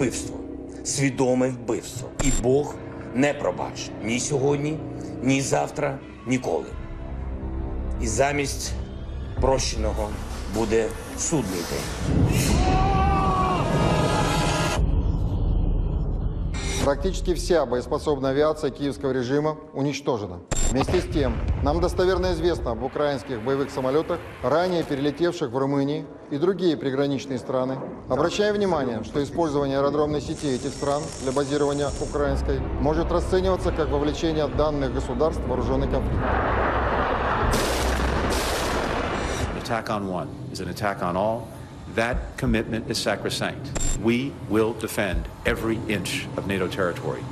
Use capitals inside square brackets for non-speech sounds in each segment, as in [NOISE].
вбивство, свідоме вбивство. І Бог не пробачить ні сьогодні, ні завтра, ніколи. І замість прощеного буде судний день. Практически вся боеспособная авиация киевского режима уничтожена. Вместе с тем, нам достоверно известно об украинских боевых самолетах, ранее перелетевших в Румынии и другие приграничные страны. Обращаем внимание, что использование аэродромной сети этих стран для базирования украинской может расцениваться как вовлечение данных государств в вооруженный конфликт. Attack on one is an attack on all. That commitment is sacrosanct. We will defend every inch of NATO territory.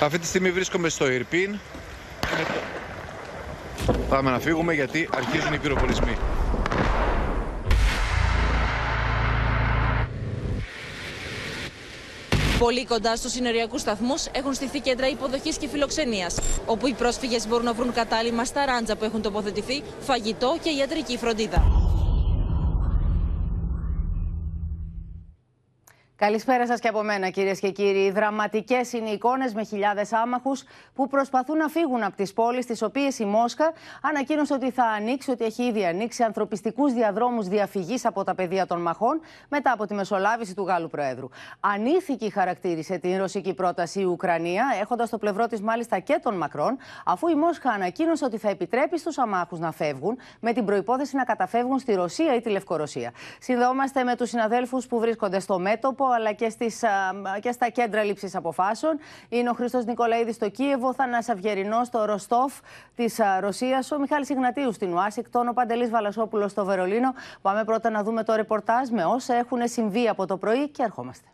Αυτή τη στιγμή βρίσκομαι στο Ιρπίν. Είναι το- Πάμε να φύγουμε γιατί αρχίζουν οι πυροβολισμοί. Πολύ κοντά στους συνοριακούς σταθμούς έχουν στηθεί κέντρα υποδοχής και φιλοξενίας, όπου οι πρόσφυγες μπορούν να βρουν κατάλημα στα ράντζα που έχουν τοποθετηθεί, φαγητό και ιατρική φροντίδα. Καλησπέρα σας και από μένα, κυρίες και κύριοι. Δραματικές είναι οι εικόνες με χιλιάδες άμαχους που προσπαθούν να φύγουν από τις πόλεις, τις οποίες η Μόσχα ανακοίνωσε ότι θα ανοίξει, ότι έχει ήδη ανοίξει ανθρωπιστικούς διαδρόμους διαφυγής από τα πεδία των μαχών μετά από τη μεσολάβηση του Γάλλου Προέδρου. Ανήθικη χαρακτήρισε την ρωσική πρόταση η Ουκρανία, έχοντας στο πλευρό της μάλιστα και τον Μακρόν, αφού η Μόσχα ανακοίνωσε ότι θα επιτρέπει στους αμάχους να φεύγουν, με την προπόθεση να καταφεύγουν στη Ρωσία ή τη Λευκορωσία. Συνδεόμαστε με τους συναδέλφους που βρίσκονται στο μέτωπο αλλά και, στις, α, και στα κέντρα λήψης αποφάσεων. Είναι ο Χρήστος Νικολαίδης στο Κίεβο, Θανά Αυγερινός στο Ροστόφ της Ρωσίας, ο Μιχάλης Ιγνατίου στην Ουάσιγκτον, ο Παντελής Βαλασόπουλος στο Βερολίνο. Πάμε πρώτα να δούμε το ρεπορτάζ με όσα έχουν συμβεί από το πρωί και ερχόμαστε.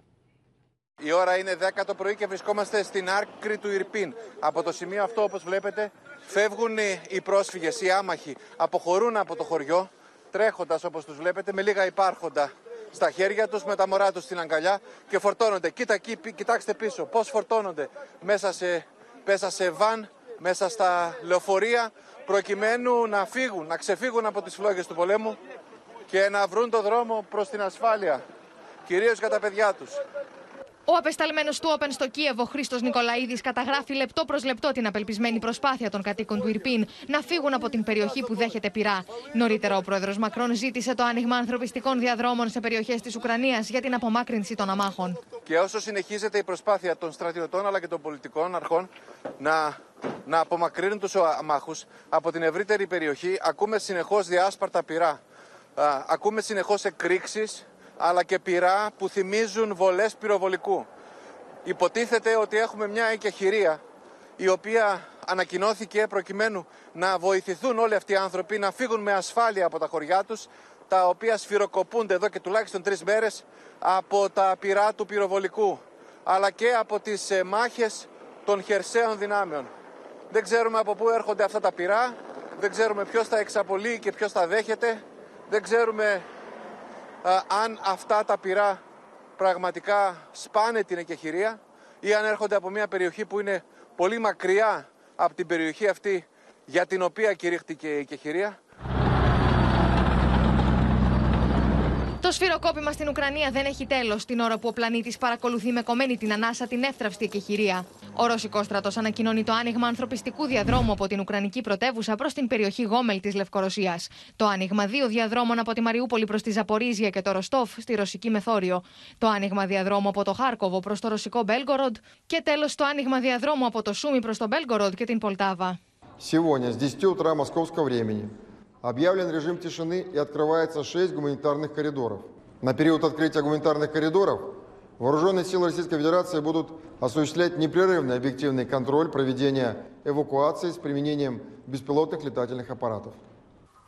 Η ώρα είναι 10 το πρωί και βρισκόμαστε στην άκρη του Ιρπίν. Από το σημείο αυτό, όπως βλέπετε, φεύγουν οι- οι πρόσφυγες, οι άμαχοι, αποχωρούν από το χωριό, τρέχοντας όπως τους βλέπετε, με λίγα υπάρχοντα στα χέρια τους, με τα μωρά τους στην αγκαλιά και φορτώνονται. Κοίτα εκεί, πι- κοιτάξτε πίσω, πώς φορτώνονται μέσα σε, μέσα σε βαν, μέσα στα λεωφορεία, προκειμένου να φύγουν, να ξεφύγουν από τις φλόγες του πολέμου και να βρουν το δρόμο προς την ασφάλεια, κυρίως για τα παιδιά τους. Ο απεσταλμένος του Όπεν στο Κίεβο, Χρήστος Νικολαίδης, καταγράφει λεπτό προς λεπτό την απελπισμένη προσπάθεια των κατοίκων του Ιρπίν να φύγουν από την περιοχή που δέχεται πυρά. Νωρίτερα, ο πρόεδρος Μακρόν ζήτησε το άνοιγμα ανθρωπιστικών διαδρόμων σε περιοχές της Ουκρανίας για την απομάκρυνση των αμάχων. Και όσο συνεχίζεται η προσπάθεια των στρατιωτών αλλά και των πολιτικών αρχών να, να απομακρύνουν τους αμάχους από την ευρύτερη περιοχή, ακούμε συνεχώς διάσπαρτα πυρά. Α, ακούμε συνεχώς εκρήξεις αλλά και πυρά που θυμίζουν βολές πυροβολικού. Υποτίθεται ότι έχουμε μια εκεχηρία η οποία ανακοινώθηκε προκειμένου να βοηθηθούν όλοι αυτοί οι άνθρωποι να φύγουν με ασφάλεια από τα χωριά τους τα οποία σφυροκοπούνται εδώ και τουλάχιστον τρεις μέρες από τα πυρά του πυροβολικού αλλά και από τις ε, μάχες των χερσαίων δυνάμεων. Δεν ξέρουμε από πού έρχονται αυτά τα πυρά, δεν ξέρουμε ποιος τα εξαπολύει και ποιος τα δέχεται, δεν ξέρουμε α, αν αυτά τα πυρά πραγματικά σπάνε την εκεχηρία ή αν έρχονται από μια περιοχή που είναι πολύ μακριά από την περιοχή αυτή για την οποία κηρύχτηκε η εκεχηρία. Το σφυροκόπημα στην Ουκρανία δεν έχει τέλο την ώρα που ο πλανήτη παρακολουθεί με κομμένη την ανάσα την εύθραυστη εκεχηρία. Ο Ρωσικό στρατό ανακοινώνει το άνοιγμα ανθρωπιστικού διαδρόμου από την Ουκρανική πρωτεύουσα προ την περιοχή Γόμελ τη Λευκορωσία. Το άνοιγμα δύο διαδρόμων από τη Μαριούπολη προ τη Ζαπορίζια και το Ροστόφ στη ρωσική Μεθόριο. Το άνοιγμα διαδρόμου από το Χάρκοβο προ το ρωσικό Μπέλγκοροντ. Και τέλο το άνοιγμα διαδρόμου από το Σούμι προ το Μπέλγκοροντ και την Πολτάβα. Сегодня с 10 утра московского времени объявлен режим тишины и открывается 6 гуманитарных коридоров. На период открытия гуманитарных коридоров вооруженные силы Российской Федерации будут осуществлять непрерывный объективный контроль проведения эвакуации с применением беспилотных летательных аппаратов.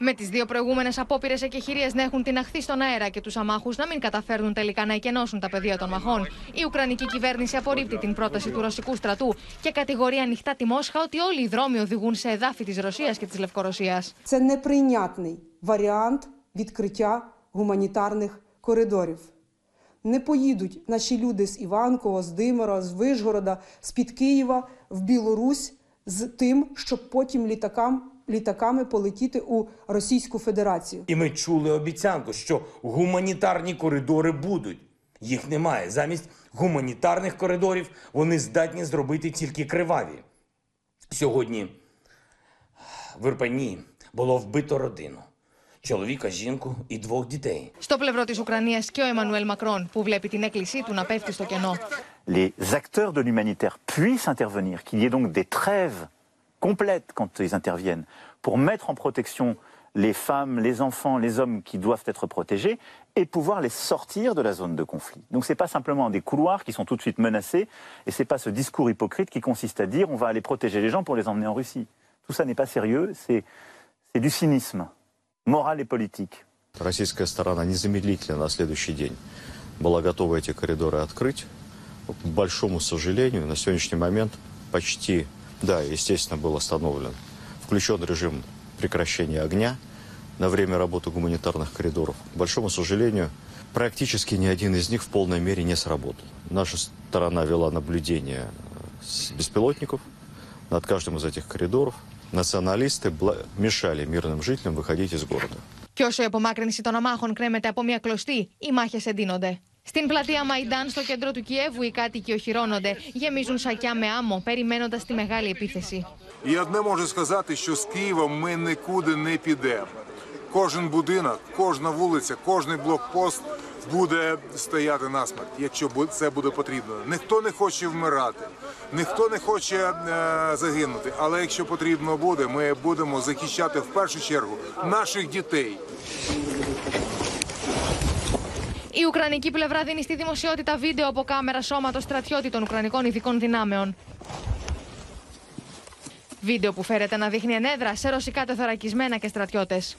Με τι δύο προηγούμενε απόπειρε εκεχηρίε να έχουν τυναχθεί στον αέρα και του αμάχου να μην καταφέρνουν τελικά να εκενώσουν τα πεδία των μαχών, η Ουκρανική κυβέρνηση απορρίπτει την πρόταση του ρωσικού στρατού και κατηγορεί ανοιχτά τη Μόσχα ότι όλοι οι δρόμοι οδηγούν σε εδάφη τη Ρωσία και τη Λευκορωσία. Це неприйнятний варіант відкриття гуманітарних коридорів. Не поїдуть наші люди з Іванкова, з Димира, з Вишгорода, з-під Києва в Білорусь з тим, щоб потім літакам літаками полетіти у Російську Федерацію. І ми чули обіцянку, що гуманітарні коридори будуть. Їх немає. Замість гуманітарних коридорів вони здатні зробити тільки криваві. Сьогодні в Ірпені було вбито родину: чоловіка, жінку і двох дітей. Στο πλευρό της Ουκρανίας και ο Εμμανουέλ Μακρόν που βλέπει την έκκλησή του να πέφτει στο κενό. les acteurs de l'humanitaire puissent intervenir, qu'il y ait donc des trêves complètes quand ils interviennent, pour mettre en protection les femmes, les enfants, les hommes qui doivent être protégés, et pouvoir les sortir de la zone de conflit. Donc ce n'est pas simplement des couloirs qui sont tout de suite menacés, et ce n'est pas ce discours hypocrite qui consiste à dire on va aller protéger les gens pour les emmener en Russie. Tout ça n'est pas sérieux, c'est c'est du cynisme moral et politique. Российская сторона незамедлительно на следующий день была готова эти коридоры открыть. К большому сожалению, на сегодняшний момент почти, да, естественно, был остановлен. Включен режим прекращения огня на время работы гуманитарных коридоров. К большому сожалению, практически ни один из них в полной мере не сработал. Наша сторона вела наблюдение с беспилотников над каждым из этих коридоров. Националисты бла- мешали мирным жителям выходить из города. Και όσο η απομάκρυνση των αμάχων κρέμεται από μια κλωστή, οι μάχε εντείνονται. Στην πλατεία Μαϊντάν, στο κέντρο του Κιέβου, οι κάτοικοι οχυρώνονται, γεμίζουν σακιά με άμμο, περιμένοντα τη μεγάλη επίθεση. І одне можу сказати, що з Києва ми нікуди не підемо. Кожен будинок, кожна вулиця, кожний блокпост буде стояти насмерть, якщо бу- це буде потрібно. Ніхто не хоче вмирати, ніхто не хоче е, загинути. Але якщо потрібно буде, ми будемо захищати в першу чергу наших дітей. Η Ουκρανική πλευρά δίνει στη δημοσιότητα βίντεο από κάμερα σώματος στρατιώτη των Ουκρανικών ειδικών δυνάμεων. Βίντεο που φέρεται να δείχνει ενέδρα σε ρωσικά τεθωρακισμένα και στρατιώτες.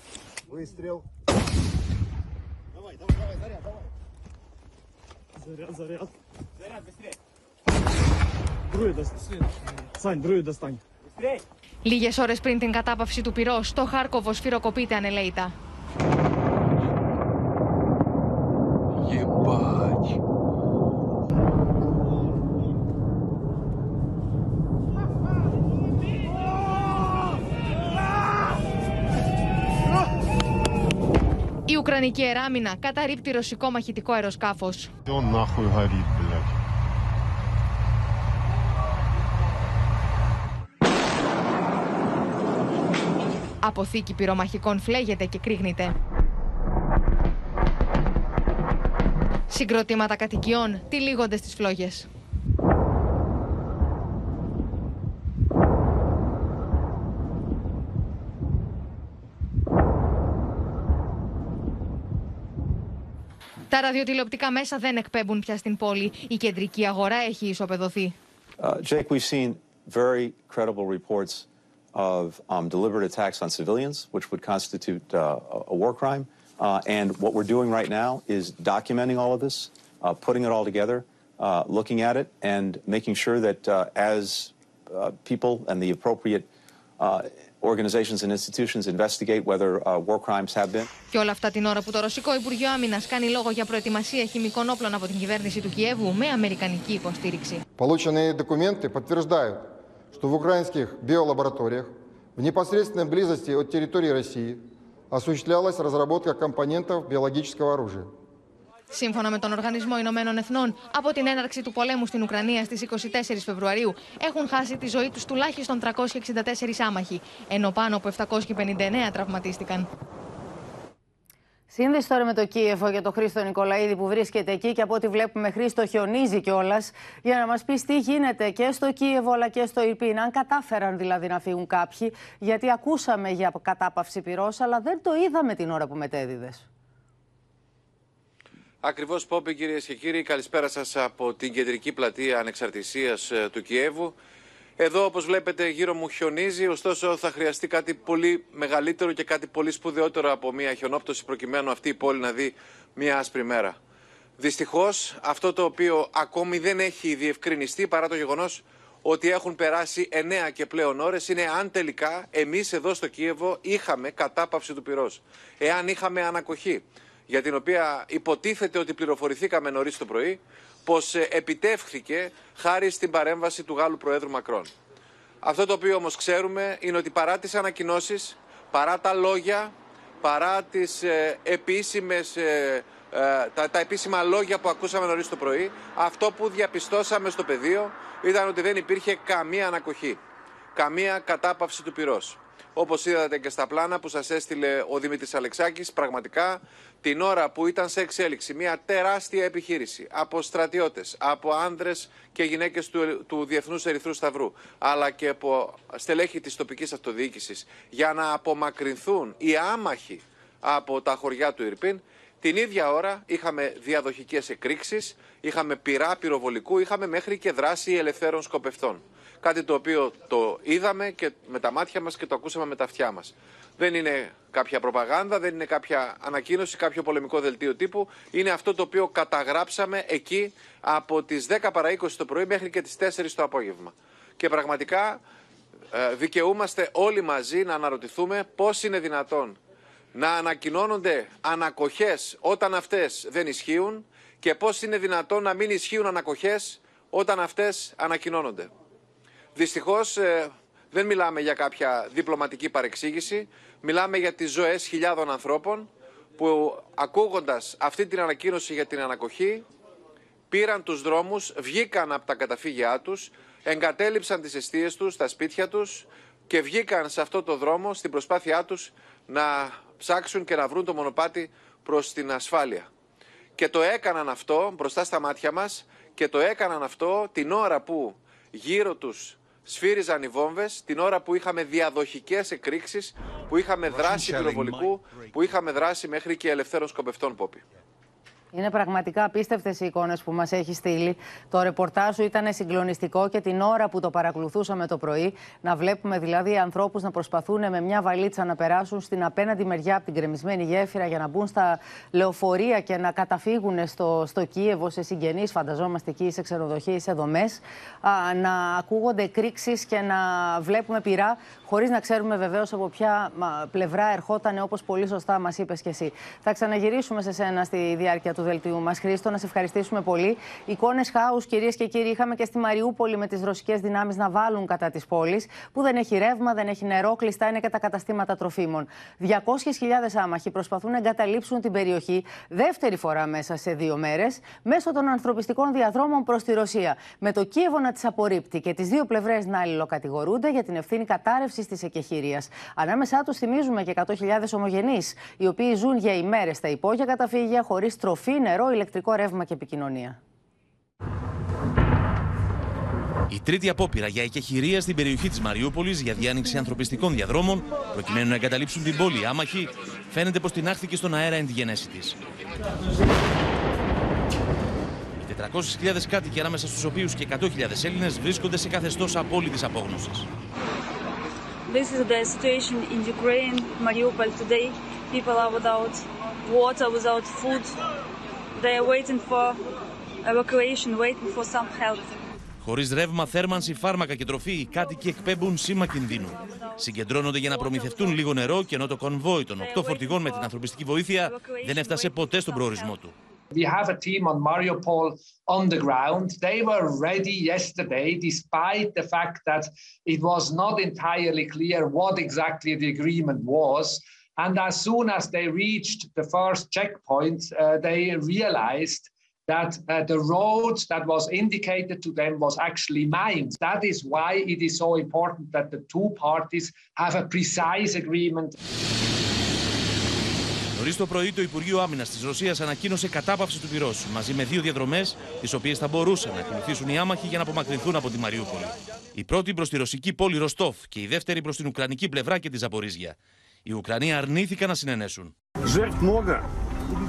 Λίγες ώρες πριν την κατάπαυση του πυρός, το Χάρκοβο σφυροκοπείται ανελαίητα. Єбать. Η Ουκρανική εράμινα καταρρύπτει ρωσικό μαχητικό αεροσκάφος. Он нахуй горит, блядь. Αποθήκη πυρομαχικών φλέγεται και κρύγνεται. Συγκροτήματα κατοικιών τυλίγονται στις φλόγες. Τα ραδιοτηλεοπτικά μέσα δεν εκπέμπουν πια στην πόλη. Η κεντρική αγορά έχει ισοπεδωθεί. Uh, Jake, we've seen very credible reports of um, deliberate attacks on civilians, which would constitute uh, a a war crime. Uh, and what we're doing right now is documenting all of this, uh, putting it all together, uh, looking at it, and making sure that uh, as uh, people and the appropriate uh, organizations and institutions investigate whether uh, war crimes have been. Και όλα αυτά την ώρα που το Ρωσικό Υπουργείο Άμυνα κάνει λόγο για προετοιμασία χημικών όπλων από την κυβέρνηση του Κιέβου με αμερικανική υποστήριξη. Полученные документы подтверждают, что в украинских биолабораториях в непосредственной близости от территории России осуществлялась разработка компонентов биологического оружия. Σύμφωνα με τον Οργανισμό Ηνωμένων Εθνών, από την έναρξη του πολέμου στην Ουκρανία στις 24 Φεβρουαρίου έχουν χάσει τη ζωή τους τουλάχιστον 364 άμαχοι, ενώ πάνω από 759 τραυματίστηκαν. Σύνδεση τώρα με το Κίεβο για τον Χρήστο Νικολαίδη που βρίσκεται εκεί και από ό,τι βλέπουμε Χρήστο χιονίζει κιόλας για να μας πεις τι γίνεται και στο Κίεβο αλλά και στο Ιρπίν. Αν κατάφεραν δηλαδή να φύγουν κάποιοι, γιατί ακούσαμε για κατάπαυση πυρός αλλά δεν το είδαμε την ώρα που μετέδιδες. Ακριβώς, Πόπη, κυρίες και κύριοι, καλησπέρα σας από την κεντρική πλατεία Ανεξαρτησίας του Κιέβου. Εδώ, όπως βλέπετε, γύρω μου χιονίζει, ωστόσο θα χρειαστεί κάτι πολύ μεγαλύτερο και κάτι πολύ σπουδαιότερο από μια χιονόπτωση προκειμένου αυτή η πόλη να δει μια άσπρη μέρα. Δυστυχώς, αυτό το οποίο ακόμη δεν έχει διευκρινιστεί παρά το γεγονός ότι έχουν περάσει 9 και πλέον ώρες είναι αν τελικά εμείς εδώ στο Κίεβο είχαμε κατάπαυση του πυρός. Εάν είχαμε ανακοχή για την οποία υποτίθεται ότι πληροφορηθήκαμε νωρίς το πρωί, πως επιτεύχθηκε χάρη στην παρέμβαση του Γάλλου Προέδρου Μακρόν. Αυτό το οποίο όμως ξέρουμε είναι ότι παρά τις ανακοινώσεις, παρά τα λόγια, παρά τις ε, επίσημες, ε, ε, τα, τα επίσημα λόγια που ακούσαμε νωρίς το πρωί, αυτό που διαπιστώσαμε στο πεδίο ήταν ότι δεν υπήρχε καμία ανακοχή, καμία κατάπαυση του πυρός. Όπως είδατε και στα πλάνα που σας έστειλε ο Δημήτρης Αλεξάκης, πραγματικά την ώρα που ήταν σε εξέλιξη μια τεράστια επιχείρηση από στρατιώτες, από άνδρες και γυναίκες του, του Διεθνούς Ερυθρού Σταυρού, αλλά και από στελέχη της τοπικής αυτοδιοίκησης, για να απομακρυνθούν οι άμαχοι από τα χωριά του Ιρπίν, την ίδια ώρα είχαμε διαδοχικές εκρήξεις, είχαμε πυρά πυροβολικού, είχαμε μέχρι και δράση ελευθέρων σκοπευτών. Κάτι το οποίο το είδαμε και με τα μάτια μας και το ακούσαμε με τα αυτιά μας. Δεν είναι κάποια προπαγάνδα, δεν είναι κάποια ανακοίνωση, κάποιο πολεμικό δελτίο τύπου. Είναι αυτό το οποίο καταγράψαμε εκεί από τις 10 παρα 20 το πρωί μέχρι και τις 4 το απόγευμα. Και πραγματικά ε, δικαιούμαστε όλοι μαζί να αναρωτηθούμε πώς είναι δυνατόν να ανακοινώνονται ανακοχές όταν αυτές δεν ισχύουν και πώς είναι δυνατόν να μην ισχύουν ανακοχές όταν αυτές ανακοινώνονται. Δυστυχώς ε, δεν μιλάμε για κάποια διπλωματική παρεξήγηση, μιλάμε για τις ζωές χιλιάδων ανθρώπων που ακούγοντας αυτή την ανακοίνωση για την ανακοχή πήραν τους δρόμους, βγήκαν από τα καταφύγια τους, εγκατέλειψαν τις αιστείες τους, τα σπίτια τους και βγήκαν σε αυτό το δρόμο στην προσπάθειά τους να ψάξουν και να βρουν το μονοπάτι προς την ασφάλεια. Και το έκαναν αυτό μπροστά στα μάτια μας και το έκαναν αυτό την ώρα που γύρω τους σφύριζαν οι βόμβες, την ώρα που είχαμε διαδοχικές εκρήξεις, που είχαμε δράση πυροβολικού, που είχαμε δράση μέχρι και ελευθέρων σκοπευτών πόπι. Είναι πραγματικά απίστευτες οι εικόνες που μας έχει στείλει. Το ρεπορτάζ σου ήταν συγκλονιστικό και την ώρα που το παρακολουθούσαμε το πρωί, να βλέπουμε δηλαδή ανθρώπους να προσπαθούν με μια βαλίτσα να περάσουν στην απέναντι μεριά από την κρεμισμένη γέφυρα για να μπουν στα λεωφορεία και να καταφύγουν στο, στο Κίεβο σε συγγενείς, φανταζόμαστε εκεί, σε ξενοδοχεία ή σε δομές. Να ακούγονται εκρήξεις και να βλέπουμε πυρά, χωρίς να ξέρουμε βεβαίως από ποια πλευρά ερχόταν, όπως πολύ σωστά μας είπες και εσύ. Θα ξαναγυρίσουμε σε σένα στη διάρκεια του δελτίου μας. Χρήστο, να σε ευχαριστήσουμε πολύ. Εικόνες χάους, κυρίες και κύριοι, είχαμε και στη Μαριούπολη με τις ρωσικές δυνάμεις να βάλουν κατά της πόλης, που δεν έχει ρεύμα, δεν έχει νερό, κλειστά είναι και τα καταστήματα τροφίμων. 200.000 άμαχοι προσπαθούν να εγκαταλείψουν την περιοχή δεύτερη φορά μέσα σε δύο μέρες, μέσω των ανθρωπιστικών διαδρόμων προς τη Ρωσία. Με το Κίεβο να τις απορρίπτει και τις δύο πλευρές να αλληλοκατηγορούνται για την ευθύνη κατάρρευσης της εκεχηρίας. Ανάμεσά τους θυμίζουμε και 100.000 ομογενείς, οι οποίοι ζουν για ημέρες στα υπόγεια καταφύγια χωρίς τροφή, νερό, ηλεκτρικό ρεύμα και επικοινωνία. Η τρίτη απόπειρα για εκεχηρία στην περιοχή της Μαριούπολης για διάνοιξη ανθρωπιστικών διαδρόμων, προκειμένου να εγκαταλείψουν την πόλη άμαχη, φαίνεται πως την άχθηκε στον αέρα εν τη γενέση της. Οι 400.000 κάτοικοι ανάμεσα στους οποίους και 100.000 Έλληνες βρίσκονται σε καθεστώς απόλυτης απόγνωσης. This is the situation in Ukraine, Mariupol today. People are without water, without food. They are waiting for evacuation, waiting for some help. Χωρίς ρεύμα, θέρμανση, φάρμακα και τροφή, οι κάτοικοι εκπέμπουν σήμα κινδύνου. Συγκεντρώνονται για να προμηθευτούν λίγο νερό και ενώ το κονβόι των 8 φορτηγών με την ανθρωπιστική βοήθεια δεν έφτασε ποτέ στον προορισμό του. We have a team on Mariupol on the ground. They were ready yesterday, despite the fact that it was not entirely clear what exactly the agreement was. And as soon as they reached the first checkpoint, uh, they realized that uh, the road that was indicated to them was actually mined. That is why it is so important that the two parties have a precise agreement. Νωρίς το πρωί, το Υπουργείο Άμυνας της Ρωσίας ανακοίνωσε κατάπαυση του πυρός μαζί με δύο διαδρομές, τις οποίες θα μπορούσαν να ακολουθήσουν οι άμαχοι για να απομακρυνθούν από τη Μαριούπολη. Η πρώτη προς τη ρωσική πόλη Ροστόφ και η δεύτερη προς την ουκρανική πλευρά και τη Ζαπορίζια. Οι Ουκρανοί αρνήθηκαν να συνενέσουν. Жертв много?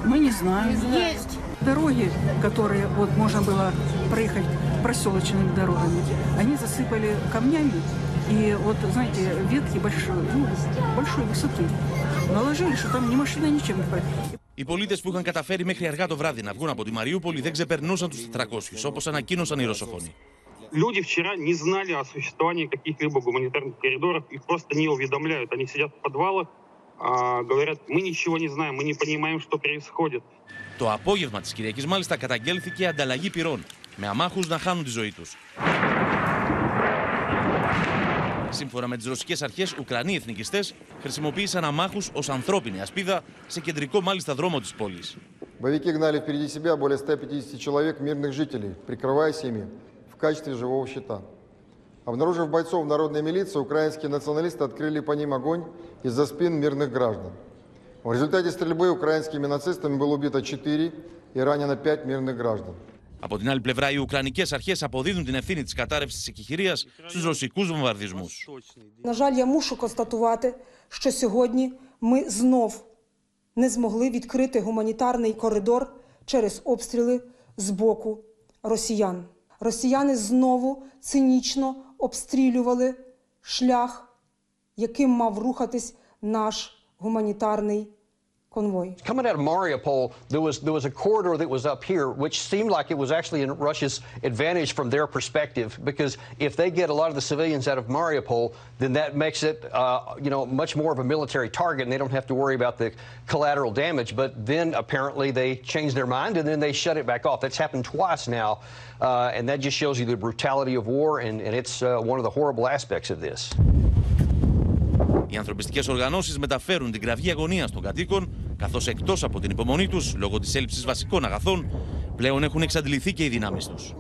Мы не знаем. Есть. Дороги, которые вот можно было проехать проселочными дорогами, они засыпали камнями. И вот, знаете, ветки большой, ну, большой высоты. Наложили, что там ни машина, ничем не пойдет. Οι πολίτε που είχαν καταφέρει μέχρι αργά το βράδυ να βγουν από τη Μαριούπολη δεν ξεπερνούσαν του 400, όπω ανακοίνωσαν οι Ρωσοφόνοι. Люди вчера не знали о существовании каких-либо гуманитарных коридоров, их просто не уведомляют. Они сидят в подвалах, а, говорят, мы ничего не знаем, мы не понимаем, что происходит. Το απόγευμα τη Κυριακή, μάλιστα, καταγγέλθηκε ανταλλαγή πυρών, με αμάχου να χάνουν τη ζωή του. Σύμφωνα με τι ρωσικέ αρχέ, Ουκρανοί εθνικιστέ χρησιμοποίησαν αμάχου ω ανθρώπινη ασπίδα σε κεντρικό μάλιστα δρόμο τη πόλη. Боевики гнали впереди себя более 150 человек мирных жителей, прикрываясь ими в качестве живого щита. Обнаружив бойцов народной милиции, украинские националисты открыли по ним огонь из-за спин мирных граждан. В результате стрельбы украинскими нацистами было убито 4 и ранено 5 мирных граждан. Από την άλλη плевра, οι Ουκρανικέ αρχέ αποδίδουν την ευθύνη τη κατάρρευση τη εκεχηρία στου ρωσικού βομβαρδισμού. На жаль, я мушу констатувати, що сьогодні ми знов не змогли відкрити гуманітарний коридор через обстріли з боку росіян. Росіяни знову цинічно обстрілювали шлях, яким мав рухатись наш гуманітарний convoy. Coming out of Mariupol, there was there was a corridor that was up here, which seemed like it was actually in Russia's advantage from their perspective, because if they get a lot of the civilians out of Mariupol, then that makes it uh, you know much more of a military target, and they don't have to worry about the collateral damage. But then apparently they changed their mind, and then they shut it back off. That's happened twice now, uh, and that just shows you the brutality of war, and, and it's uh, one of the horrible aspects of this. Οι ανθρωπιστικές οργανώσεις μεταφέρουν την κραυγή αγωνίας των κατοίκων, καθώς εκτός από την υπομονή τους λόγω της έλλειψης βασικών αγαθών, πλέον έχουν εξαντληθεί και οι δυνάμεις τους.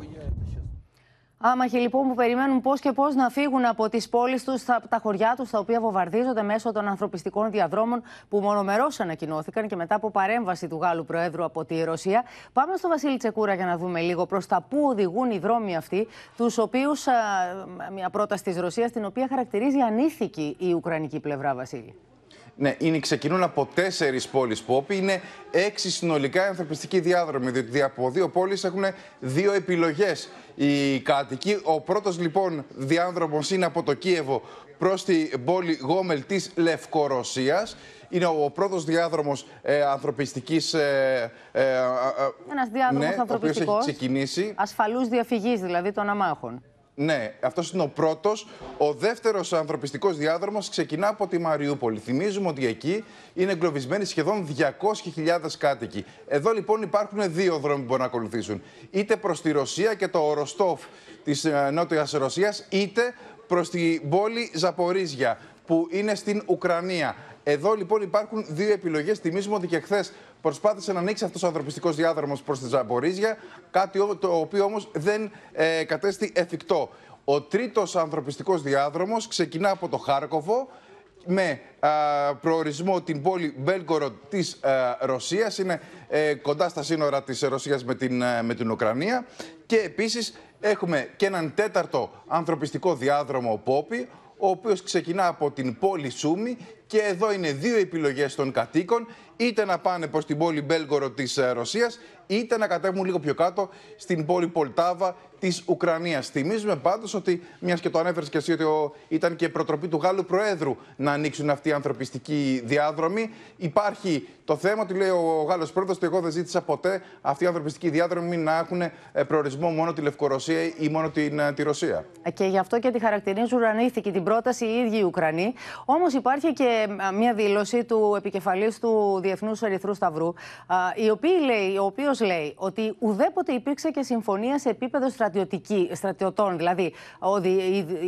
Άμαχοι λοιπόν που περιμένουν πώς και πώς να φύγουν από τις πόλεις τους, τα χωριά τους, τα οποία βομβαρδίζονται μέσω των ανθρωπιστικών διαδρόμων που μονομερώς ανακοινώθηκαν και μετά από παρέμβαση του Γάλλου Προέδρου από τη Ρωσία. Πάμε στο Βασίλη Τσεκούρα για να δούμε λίγο προς τα πού οδηγούν οι δρόμοι αυτοί, τους οποίους μια πρόταση της Ρωσίας, την οποία χαρακτηρίζει ανήθικη η Ουκρανική πλευρά, Βασίλη. Ναι, είναι, ξεκινούν από τέσσερις πόλεις Πόπη. Είναι έξι συνολικά οι ανθρωπιστικοί διάδρομοι. Διότι από δύο πόλεις έχουν δύο επιλογές οι κάτοικοι. Ο πρώτος λοιπόν διάδρομο είναι από το Κίεβο προς την πόλη Γόμελ της Λευκορωσίας. Είναι ο πρώτος διάδρομος ε, ανθρωπιστικής... Ε, ε, ε, Ένας διάδρομος ναι, ανθρωπιστικός, ο οποίος έχει ξεκινήσει. ασφαλούς διαφυγής δηλαδή των αμάχων. Ναι, αυτός είναι ο πρώτος. Ο δεύτερος ανθρωπιστικός διάδρομος ξεκινά από τη Μαριούπολη. Θυμίζουμε ότι εκεί είναι εγκλωβισμένοι σχεδόν 200.000 κάτοικοι. Εδώ λοιπόν υπάρχουν δύο δρόμοι που μπορούν να ακολουθήσουν. Είτε προς τη Ρωσία και το Ροστόφ της Νότιας Ρωσίας, είτε προς την πόλη Ζαπορίζια που είναι στην Ουκρανία. Εδώ λοιπόν υπάρχουν δύο επιλογές. Θυμίζουμε ότι και χθες προσπάθησε να ανοίξει αυτός ο ανθρωπιστικός διάδρομος προς τη Ζαπορίζια, κάτι το οποίο όμως δεν ε, κατέστη εφικτό. Ο τρίτος ανθρωπιστικός διάδρομος ξεκινά από το Χάρκοβο με α, προορισμό την πόλη Μπέλγκορod της α, Ρωσίας. Είναι ε, κοντά στα σύνορα της Ρωσίας με την, ε, με την Ουκρανία. Και επίσης έχουμε και έναν τέταρτο ανθρωπιστικό διάδρομο Πόπι, ο οποίος ξεκινά από την πόλη Σούμι και εδώ είναι δύο επιλογές των κατοίκων, είτε να πάνε προς την πόλη Μπέλγκορο της ε, Ρωσίας, είτε να κατέβουν λίγο πιο κάτω στην πόλη Πολτάβα της Ουκρανίας. Θυμίζουμε πάντως ότι, μιας και το ανέφερες και εσύ, ότι ο, ήταν και προτροπή του Γάλλου Προέδρου να ανοίξουν αυτοί οι ανθρωπιστικοί διάδρομοι. Υπάρχει το θέμα ότι λέει ο Γάλλος Πρόεδρος ότι εγώ δεν ζήτησα ποτέ αυτοί οι ανθρωπιστικοί διάδρομοι να έχουν ε, προορισμό μόνο τη Λευκορωσία ή μόνο την, ε, τη Ρωσία. Και γι' αυτό και τη χαρακτηρίζουν ουρανήθικη την πρόταση οι ίδιοι οι Ουκρανοί. Όμως υπάρχει και μια δήλωση του επικεφαλής του Διεθνούς Ερυθρού Σταυρού, η οποία λέει, ο οποίος λέει ότι ουδέποτε υπήρξε και συμφωνία σε επίπεδο στρατιωτών, δηλαδή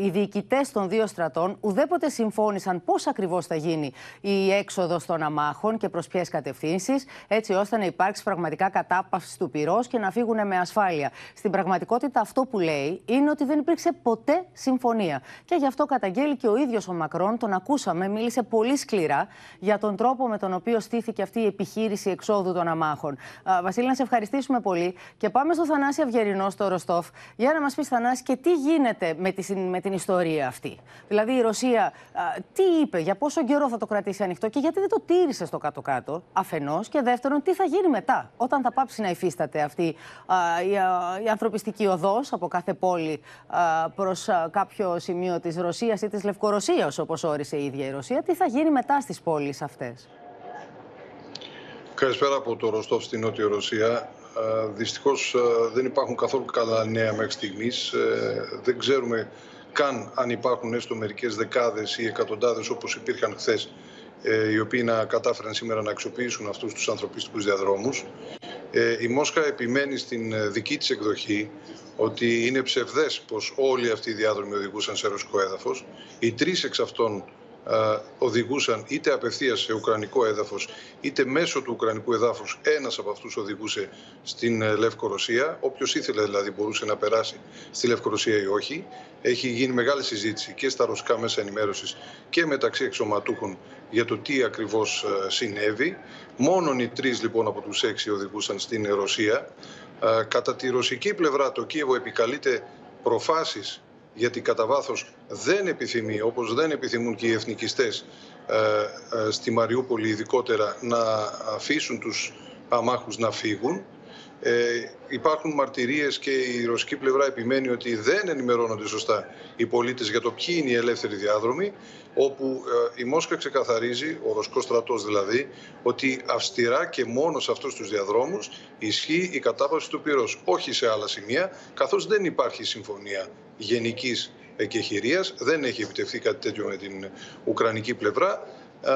οι διοικητές των δύο στρατών, ουδέποτε συμφώνησαν πώς ακριβώς θα γίνει η έξοδος των αμάχων και προς ποιες κατευθύνσεις, έτσι ώστε να υπάρξει πραγματικά κατάπαυση του πυρός και να φύγουν με ασφάλεια. Στην πραγματικότητα, αυτό που λέει είναι ότι δεν υπήρξε ποτέ συμφωνία. Και γι' αυτό καταγγέλει και ο ίδιος ο Μακρόν, τον ακούσαμε, μίλησε πολύ σκληρά για τον τρόπο με τον οποίο στήθηκε αυτή η επιχείρηση εξόδου των αμάχων. Α, Βασίλη, να σε ευχαριστήσουμε πολύ και πάμε στο Θανάση Αυγερινό, στο Ροστόφ, για να μας πεις, Θανάση, και τι γίνεται με, τη, με την ιστορία αυτή; Δηλαδή, η Ρωσία α, τι είπε, για πόσο καιρό θα το κρατήσει ανοιχτό και γιατί δεν το τήρησε στο κάτω-κάτω, αφενός; Και δεύτερον, τι θα γίνει μετά, όταν θα πάψει να υφίσταται αυτή α, η, α, η ανθρωπιστική οδός από κάθε πόλη προς κάποιο σημείο της Ρωσίας ή της Λευκορωσίας, όπως όρισε η ίδια η Ρωσία; Τι θα γίνει μετά στις πόλεις αυτές; Καλησπέρα από το Ροστόφ στη Νότια Ρωσία. Δυστυχώς δεν υπάρχουν καθόλου καλά νέα μέχρι στιγμής. Δεν ξέρουμε καν αν υπάρχουν έστω μερικές δεκάδες ή εκατοντάδες όπως υπήρχαν χθες, οι οποίοι να κατάφεραν σήμερα να αξιοποιήσουν αυτούς τους ανθρωπιστικού διαδρόμους. Ε, η Μόσχα επιμένει στην ε, δική της εκδοχή ότι είναι ψευδές πως όλοι αυτοί οι διάδρομοι οδηγούσαν σε ρωσικό έδαφος. Οι τρεις εξ αυτών ε, οδηγούσαν είτε απευθείας σε ουκρανικό έδαφος είτε μέσω του ουκρανικού εδάφους ένας από αυτούς οδηγούσε στην ε, Λευκορωσία. Όποιος ήθελε δηλαδή μπορούσε να περάσει στη Λευκορωσία ή όχι. Έχει γίνει μεγάλη συζήτηση και στα ρωσικά μέσα ενημέρωσης και μεταξύ εξωματούχων για το τι ακριβώς ε, συνέβη. Μόνον οι τρεις λοιπόν από τους έξι οδηγούσαν στην Ρωσία. Ε, κατά τη ρωσική πλευρά το Κίεβο επικαλείται προφάσεις γιατί κατά βάθος δεν επιθυμεί, όπως δεν επιθυμούν και οι εθνικιστές ε, ε, στη Μαριούπολη ειδικότερα, να αφήσουν τους αμάχους να φύγουν. Ε, υπάρχουν μαρτυρίες και η ρωσική πλευρά επιμένει ότι δεν ενημερώνονται σωστά οι πολίτες για το ποιοι είναι οι ελεύθεροι διάδρομοι, όπου ε, η Μόσχα ξεκαθαρίζει, ο ρωσικός στρατός δηλαδή, ότι αυστηρά και μόνο σε αυτούς τους διαδρόμους ισχύει η κατάπαυση του πυρός, όχι σε άλλα σημεία, καθώς δεν υπάρχει συμφωνία γενικής εκεχηρίας, δεν έχει επιτευχθεί κάτι τέτοιο με την Ουκρανική πλευρά. Ε,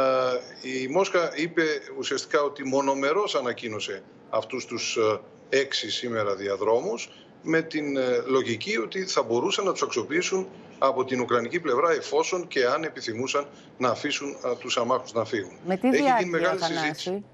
η Μόσχα είπε ουσιαστικά ότι μονομερός ανακοίνωσε αυτούς τους ε, έξι σήμερα διαδρόμους με την ε, λογική ότι θα μπορούσαν να τους αξιοποιήσουν από την Ουκρανική πλευρά εφόσον και αν επιθυμούσαν να αφήσουν ε, τους αμάχους να φύγουν. Με τι Έχει γίνει διάρκεια, μεγάλη συζήτηση.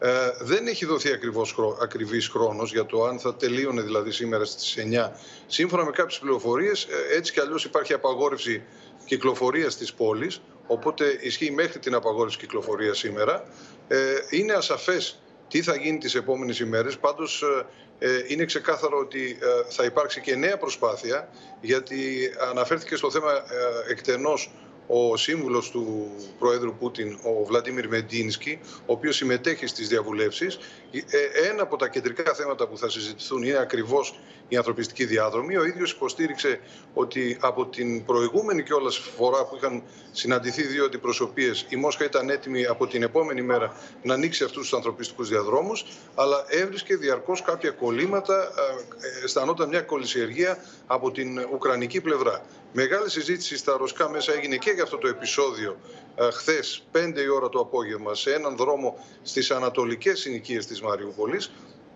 Θανάση. Ε, δεν έχει δοθεί ακριβώς χρό, ακριβής χρόνος για το αν θα τελείωνε δηλαδή σήμερα στις 9. Σύμφωνα με κάποιες πληροφορίες, ε, έτσι κι αλλιώς υπάρχει απαγόρευση κυκλοφορίας της πόλης, οπότε ισχύει μέχρι την απαγόρευση κυκλοφορίας σήμερα. Ε, είναι ασαφές τι θα γίνει τις επόμενες ημέρες, πάντως ε, ε, είναι ξεκάθαρο ότι ε, θα υπάρξει και νέα προσπάθεια, γιατί αναφέρθηκε στο θέμα ε, εκτενώς ο σύμβουλος του Προέδρου Πούτιν, ο Βλαντίμιρ Μεντίνσκι, ο οποίος συμμετέχει στις διαβουλεύσεις. Ε, Ένα από τα κεντρικά θέματα που θα συζητηθούν είναι ακριβώς η ανθρωπιστική διάδρομη. Ο ίδιος υποστήριξε ότι από την προηγούμενη κιόλας φορά που είχαν συναντηθεί δύο αντιπροσωπείες, η Μόσχα ήταν έτοιμη από την επόμενη μέρα να ανοίξει αυτούς τους ανθρωπιστικούς διαδρόμους, αλλά έβρισκε διαρκώς κάποια κολλήματα, ε, αισθανόταν μια κολυσιεργία από την Ουκρανική πλευρά. Μεγάλη συζήτηση στα ρωσικά μέσα έγινε και για αυτό το επεισόδιο ε, χθες, 5 η ώρα το απόγευμα, σε έναν δρόμο στις ανατολικές συνοικίες της Μαριούπολης,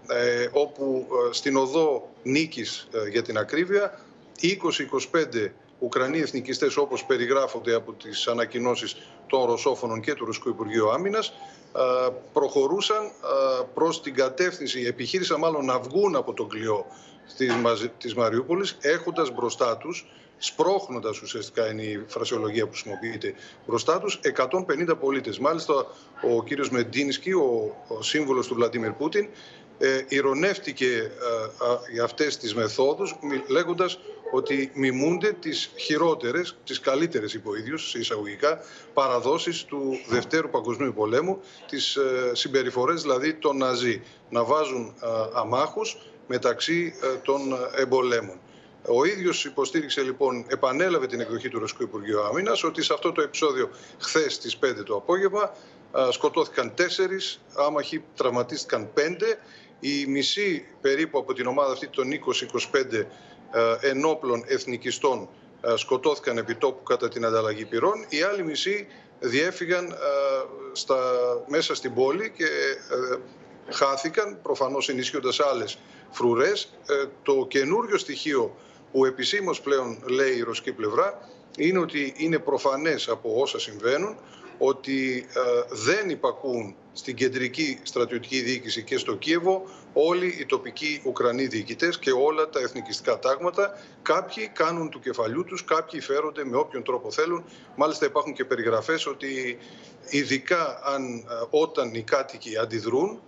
ε, όπου ε, στην οδό Νίκης ε, για την ακρίβεια 20-25 Ουκρανοί εθνικιστές όπως περιγράφονται από τις ανακοινώσεις των Ρωσόφωνων και του Ρωσικού Υπουργείου Άμυνας ε, προχωρούσαν ε, προς την κατεύθυνση, επιχείρησαν μάλλον να βγουν από τον κλειό της, Μαζ- της Μαριούπολης έχοντας μπροστά τους σπρώχνοντας ουσιαστικά είναι η φρασιολογία που χρησιμοποιείται μπροστά τους 150 πολίτες. Μάλιστα ο κύριος Μεντίνσκι, ο, ο σύμβουλος του Βλαντίμιρ Πούτιν, ε, ηρωνεύτηκε ε, α, για αυτές τις μεθόδους μι- λέγοντας ότι μιμούνται τις χειρότερες, τις καλύτερες είπε ο ίδιος, σε εισαγωγικά, παραδόσεις του Δευτέρου Παγκοσμίου Πολέμου, τις ε, συμπεριφορές δηλαδή των Ναζί, να βάζουν ε, αμάχους μεταξύ ε, των εμπολέμων. Ο ίδιος υποστήριξε λοιπόν, επανέλαβε την εκδοχή του Ρωσικού Υπουργείου Άμυνας ότι σε αυτό το επεισόδιο, χθες στις 5 το απόγευμα, α, σκοτώθηκαν τέσσερις, άμαχοι τραυματίστηκαν πέντε. Η μισή περίπου από την ομάδα αυτή των 20-25 ε, ενόπλων εθνικιστών ε, σκοτώθηκαν επί τόπου κατά την ανταλλαγή πυρών. Οι άλλοι μισοί διέφυγαν ε, στα, μέσα στην πόλη και ε, χάθηκαν, προφανώς ενισχύοντας άλλες φρουρές. Ε, το καινούριο στοιχείο που επισήμως πλέον λέει η ρωσική πλευρά είναι ότι είναι προφανές από όσα συμβαίνουν ότι ε, δεν υπακούν στην κεντρική στρατιωτική διοίκηση και στο Κίεβο όλοι οι τοπικοί Ουκρανοί διοικητές και όλα τα εθνικιστικά τάγματα. Κάποιοι κάνουν του κεφαλιού τους, κάποιοι φέρονται με όποιον τρόπο θέλουν. Μάλιστα υπάρχουν και περιγραφές ότι ειδικά αν, ε, όταν οι κάτοικοι αντιδρούν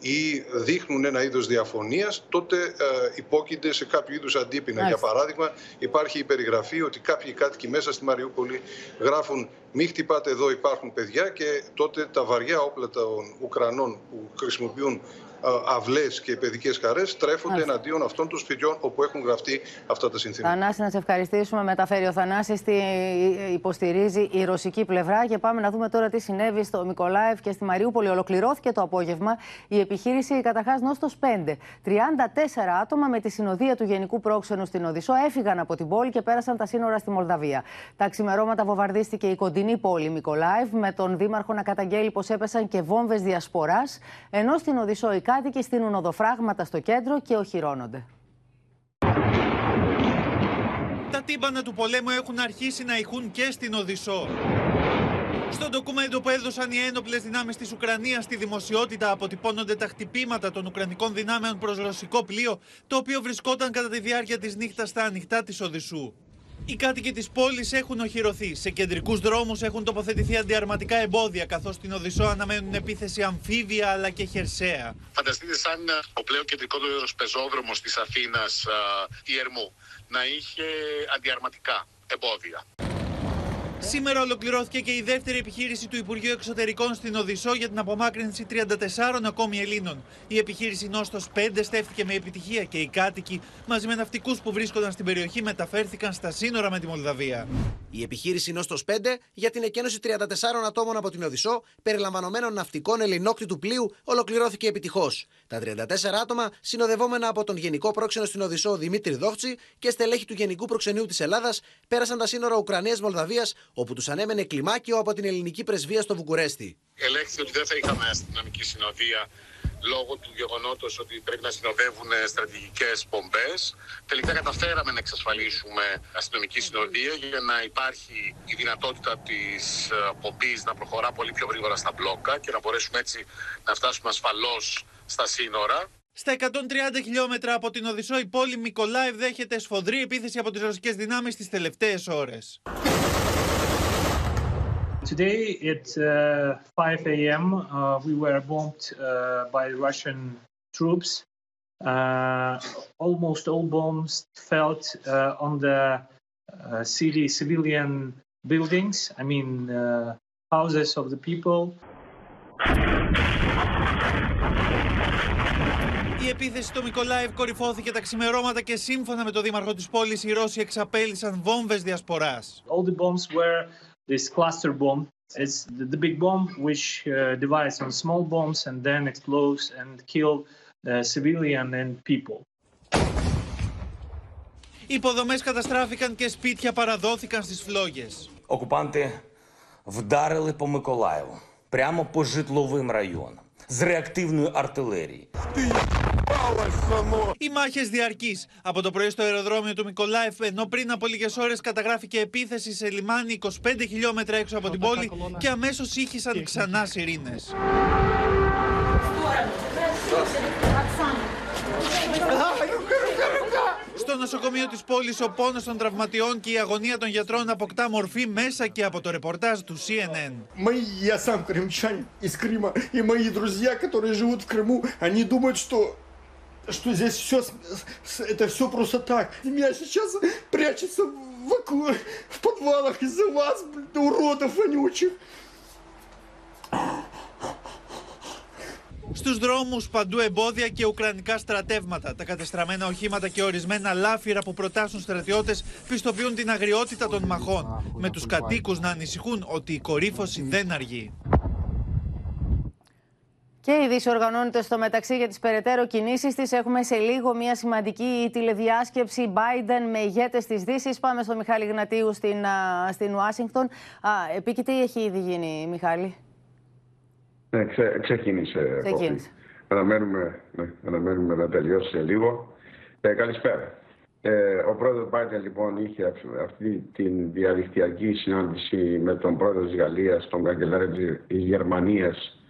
ή δείχνουν ένα είδος διαφωνίας, τότε ε, υπόκεινται σε κάποιο είδους αντίπεινα. Για Μάλιστα. παράδειγμα, υπάρχει η περιγραφή ότι κάποιοι κάτοικοι μέσα στη Μαριούπολη γράφουν «Μη χτυπάτε εδώ, υπάρχουν παιδιά» και τότε τα βαριά όπλα των Ουκρανών που χρησιμοποιούν ε, αυλές και παιδικές χαρές τρέφονται Μάλιστα. εναντίον αυτών των σπιτιών όπου έχουν γραφτεί αυτά τα συνθήματα. Θανάση, να σε ευχαριστήσουμε. Μεταφέρει ο Θανάσης τι υποστηρίζει η ρωσική πλευρά. Και πάμε να δούμε τώρα τι συνέβη στο Μικολάευ και στη Μαριούπολη. Ολοκληρώθηκε το απόγευμα η επιχείρηση καταρχάς Νόστος 5. 34 άτομα με τη συνοδεία του Γενικού Πρόξενου στην Οδυσσό έφυγαν από την πόλη και πέρασαν τα σύνορα στη Μολδαβία. Τα ξημερώματα βομβαρδίστηκε η κοντινή πόλη Μικολάευ, με τον Δήμαρχο να καταγγέλει πως έπεσαν και βόμβες διασποράς. Ενώ στην Οδυσσό οι κάτοικοι κάτοικοι στείνουν οδοφράγματα στο κέντρο και οχυρώνονται. Τα τύμπανα του πολέμου έχουν αρχίσει να ηχούν και στην Οδυσσό. Στο ντοκουμέντο που έδωσαν οι ένοπλες δυνάμεις της Ουκρανίας στη δημοσιότητα αποτυπώνονται τα χτυπήματα των Ουκρανικών δυνάμεων προς ρωσικό πλοίο, το οποίο βρισκόταν κατά τη διάρκεια της νύχτας στα ανοιχτά της Οδυσσού. Οι κάτοικοι της πόλης έχουν οχυρωθεί. Σε κεντρικούς δρόμους έχουν τοποθετηθεί αντιαρματικά εμπόδια, καθώς στην Οδυσσό αναμένουν επίθεση αμφίβια αλλά και χερσαία. Φανταστείτε σαν ο πλέον κεντρικό πεζόδρομος της Αθήνας, η Ερμού, να είχε αντιαρματικά εμπόδια. Σήμερα ολοκληρώθηκε και η δεύτερη επιχείρηση του Υπουργείου Εξωτερικών στην Οδυσσό για την απομάκρυνση 34 ακόμη Ελλήνων. Η επιχείρηση Νόστος 5 στέφθηκε με επιτυχία και οι κάτοικοι μαζί με ναυτικούς που βρίσκονταν στην περιοχή μεταφέρθηκαν στα σύνορα με τη Μολδαβία. Η επιχείρηση Νόστος 5 για την εκένωση 34 ατόμων από την Οδυσσό, περιλαμβανομένων ναυτικών ελληνόκτητου πλοίου, ολοκληρώθηκε επιτυχώς. Τα 34 άτομα, συνοδευόμενα από τον Γενικό Πρόξενο στην Οδυσσό Δημήτρη Δόχτσι και στελέχη του Γενικού Προξενείου της Ελλάδας, πέρασαν τα σύνορα Ουκρανία-Μολδαβία, όπου τους ανέμενε κλιμάκιο από την ελληνική πρεσβεία στο Βουκουρέστι. Ελέγχθη ότι δεν θα είχαμε αστυνομική συνοδεία λόγω του γεγονότος ότι πρέπει να συνοδεύουν στρατηγικές πομπές. Τελικά καταφέραμε να εξασφαλίσουμε αστυνομική συνοδεία για να υπάρχει η δυνατότητα της πομπής να προχωρά πολύ πιο γρήγορα στα μπλόκα και να μπορέσουμε έτσι να φτάσουμε ασφαλώς στα σύνορα. Στα 130 χιλιόμετρα από την Οδυσσό, η πόλη Μικολάιβ δέχεται σφοδρή επίθεση από τις ρωσικές δυνάμεις τις τελευταίες ώρες. Today at uh, 5 a.m., uh, we were bombed uh, by Russian troops. Uh, almost all bombs fell uh, on the uh, city civilian buildings, I mean, uh, houses of the people. Η επίθεση στο Μικολάιβ κορυφώθηκε τα ξημερώματα και σύμφωνα με το δήμαρχο της πόλης οι Ρώσοι εξαπέλυσαν βόμβες διασποράς. All the bombs were this cluster bomb. It's the, the big bomb which uh, divides on small bombs and then explodes and kill uh, civilian and people. Οι υποδομές καταστράφηκαν και σπίτια παραδόθηκαν στις φλόγες. Окупанти вдарили по Миколаєву, прямо по житловим районам, з реактивної артилерії. Οι μάχε διαρκεί. Από το πρωί στο αεροδρόμιο του Μικολάιφ, ενώ πριν από λίγε ώρε καταγράφηκε επίθεση σε λιμάνι 25 χιλιόμετρα έξω από την πόλη και αμέσω ήχησαν ξανά σιρήνε. νοσοκομείο της πόλης ο πόνος των τραυματιών και η αγωνία των γιατρών αποκτά μορφή μέσα και από το ρεπορτάζ του CNN. Мои, я сам крымчанин из Крыма, и мои друзья, которые живут в Крыму, они думают, что что здесь все, это все просто так. Меня сейчас прячется в, оку- в подвалах из-за вас, блин, уродов вонючих. Στους δρόμους παντού εμπόδια και ουκρανικά στρατεύματα. Τα κατεστραμμένα οχήματα και ορισμένα λάφυρα που προτάσουν στρατιώτες πιστοποιούν την αγριότητα των μαχών. Με τους κατοίκους να ανησυχούν ότι η κορύφωση δεν αργεί. Και η Δύση οργανώνεται στο μεταξύ για τις περαιτέρω κινήσεις της. Έχουμε σε λίγο μια σημαντική τηλεδιάσκεψη Biden με ηγέτες της Δύσης. Πάμε στο Μιχάλη Γνατίου στην, α, στην Ουάσιγκτον. Α, επί και τι έχει ήδη γίνει, Μιχάλη. Ναι, ξε, ξεκίνησε. Ξεκίνησε. Αναμένουμε, ναι, αναμένουμε να τελειώσει σε λίγο. Ε, καλησπέρα. Ε, ο πρόεδρος Biden λοιπόν είχε αυ- αυτή τη διαδικτυακή συνάντηση με τον πρόεδρο της Γαλλίας, τον καγκελάριο της Γερμανίας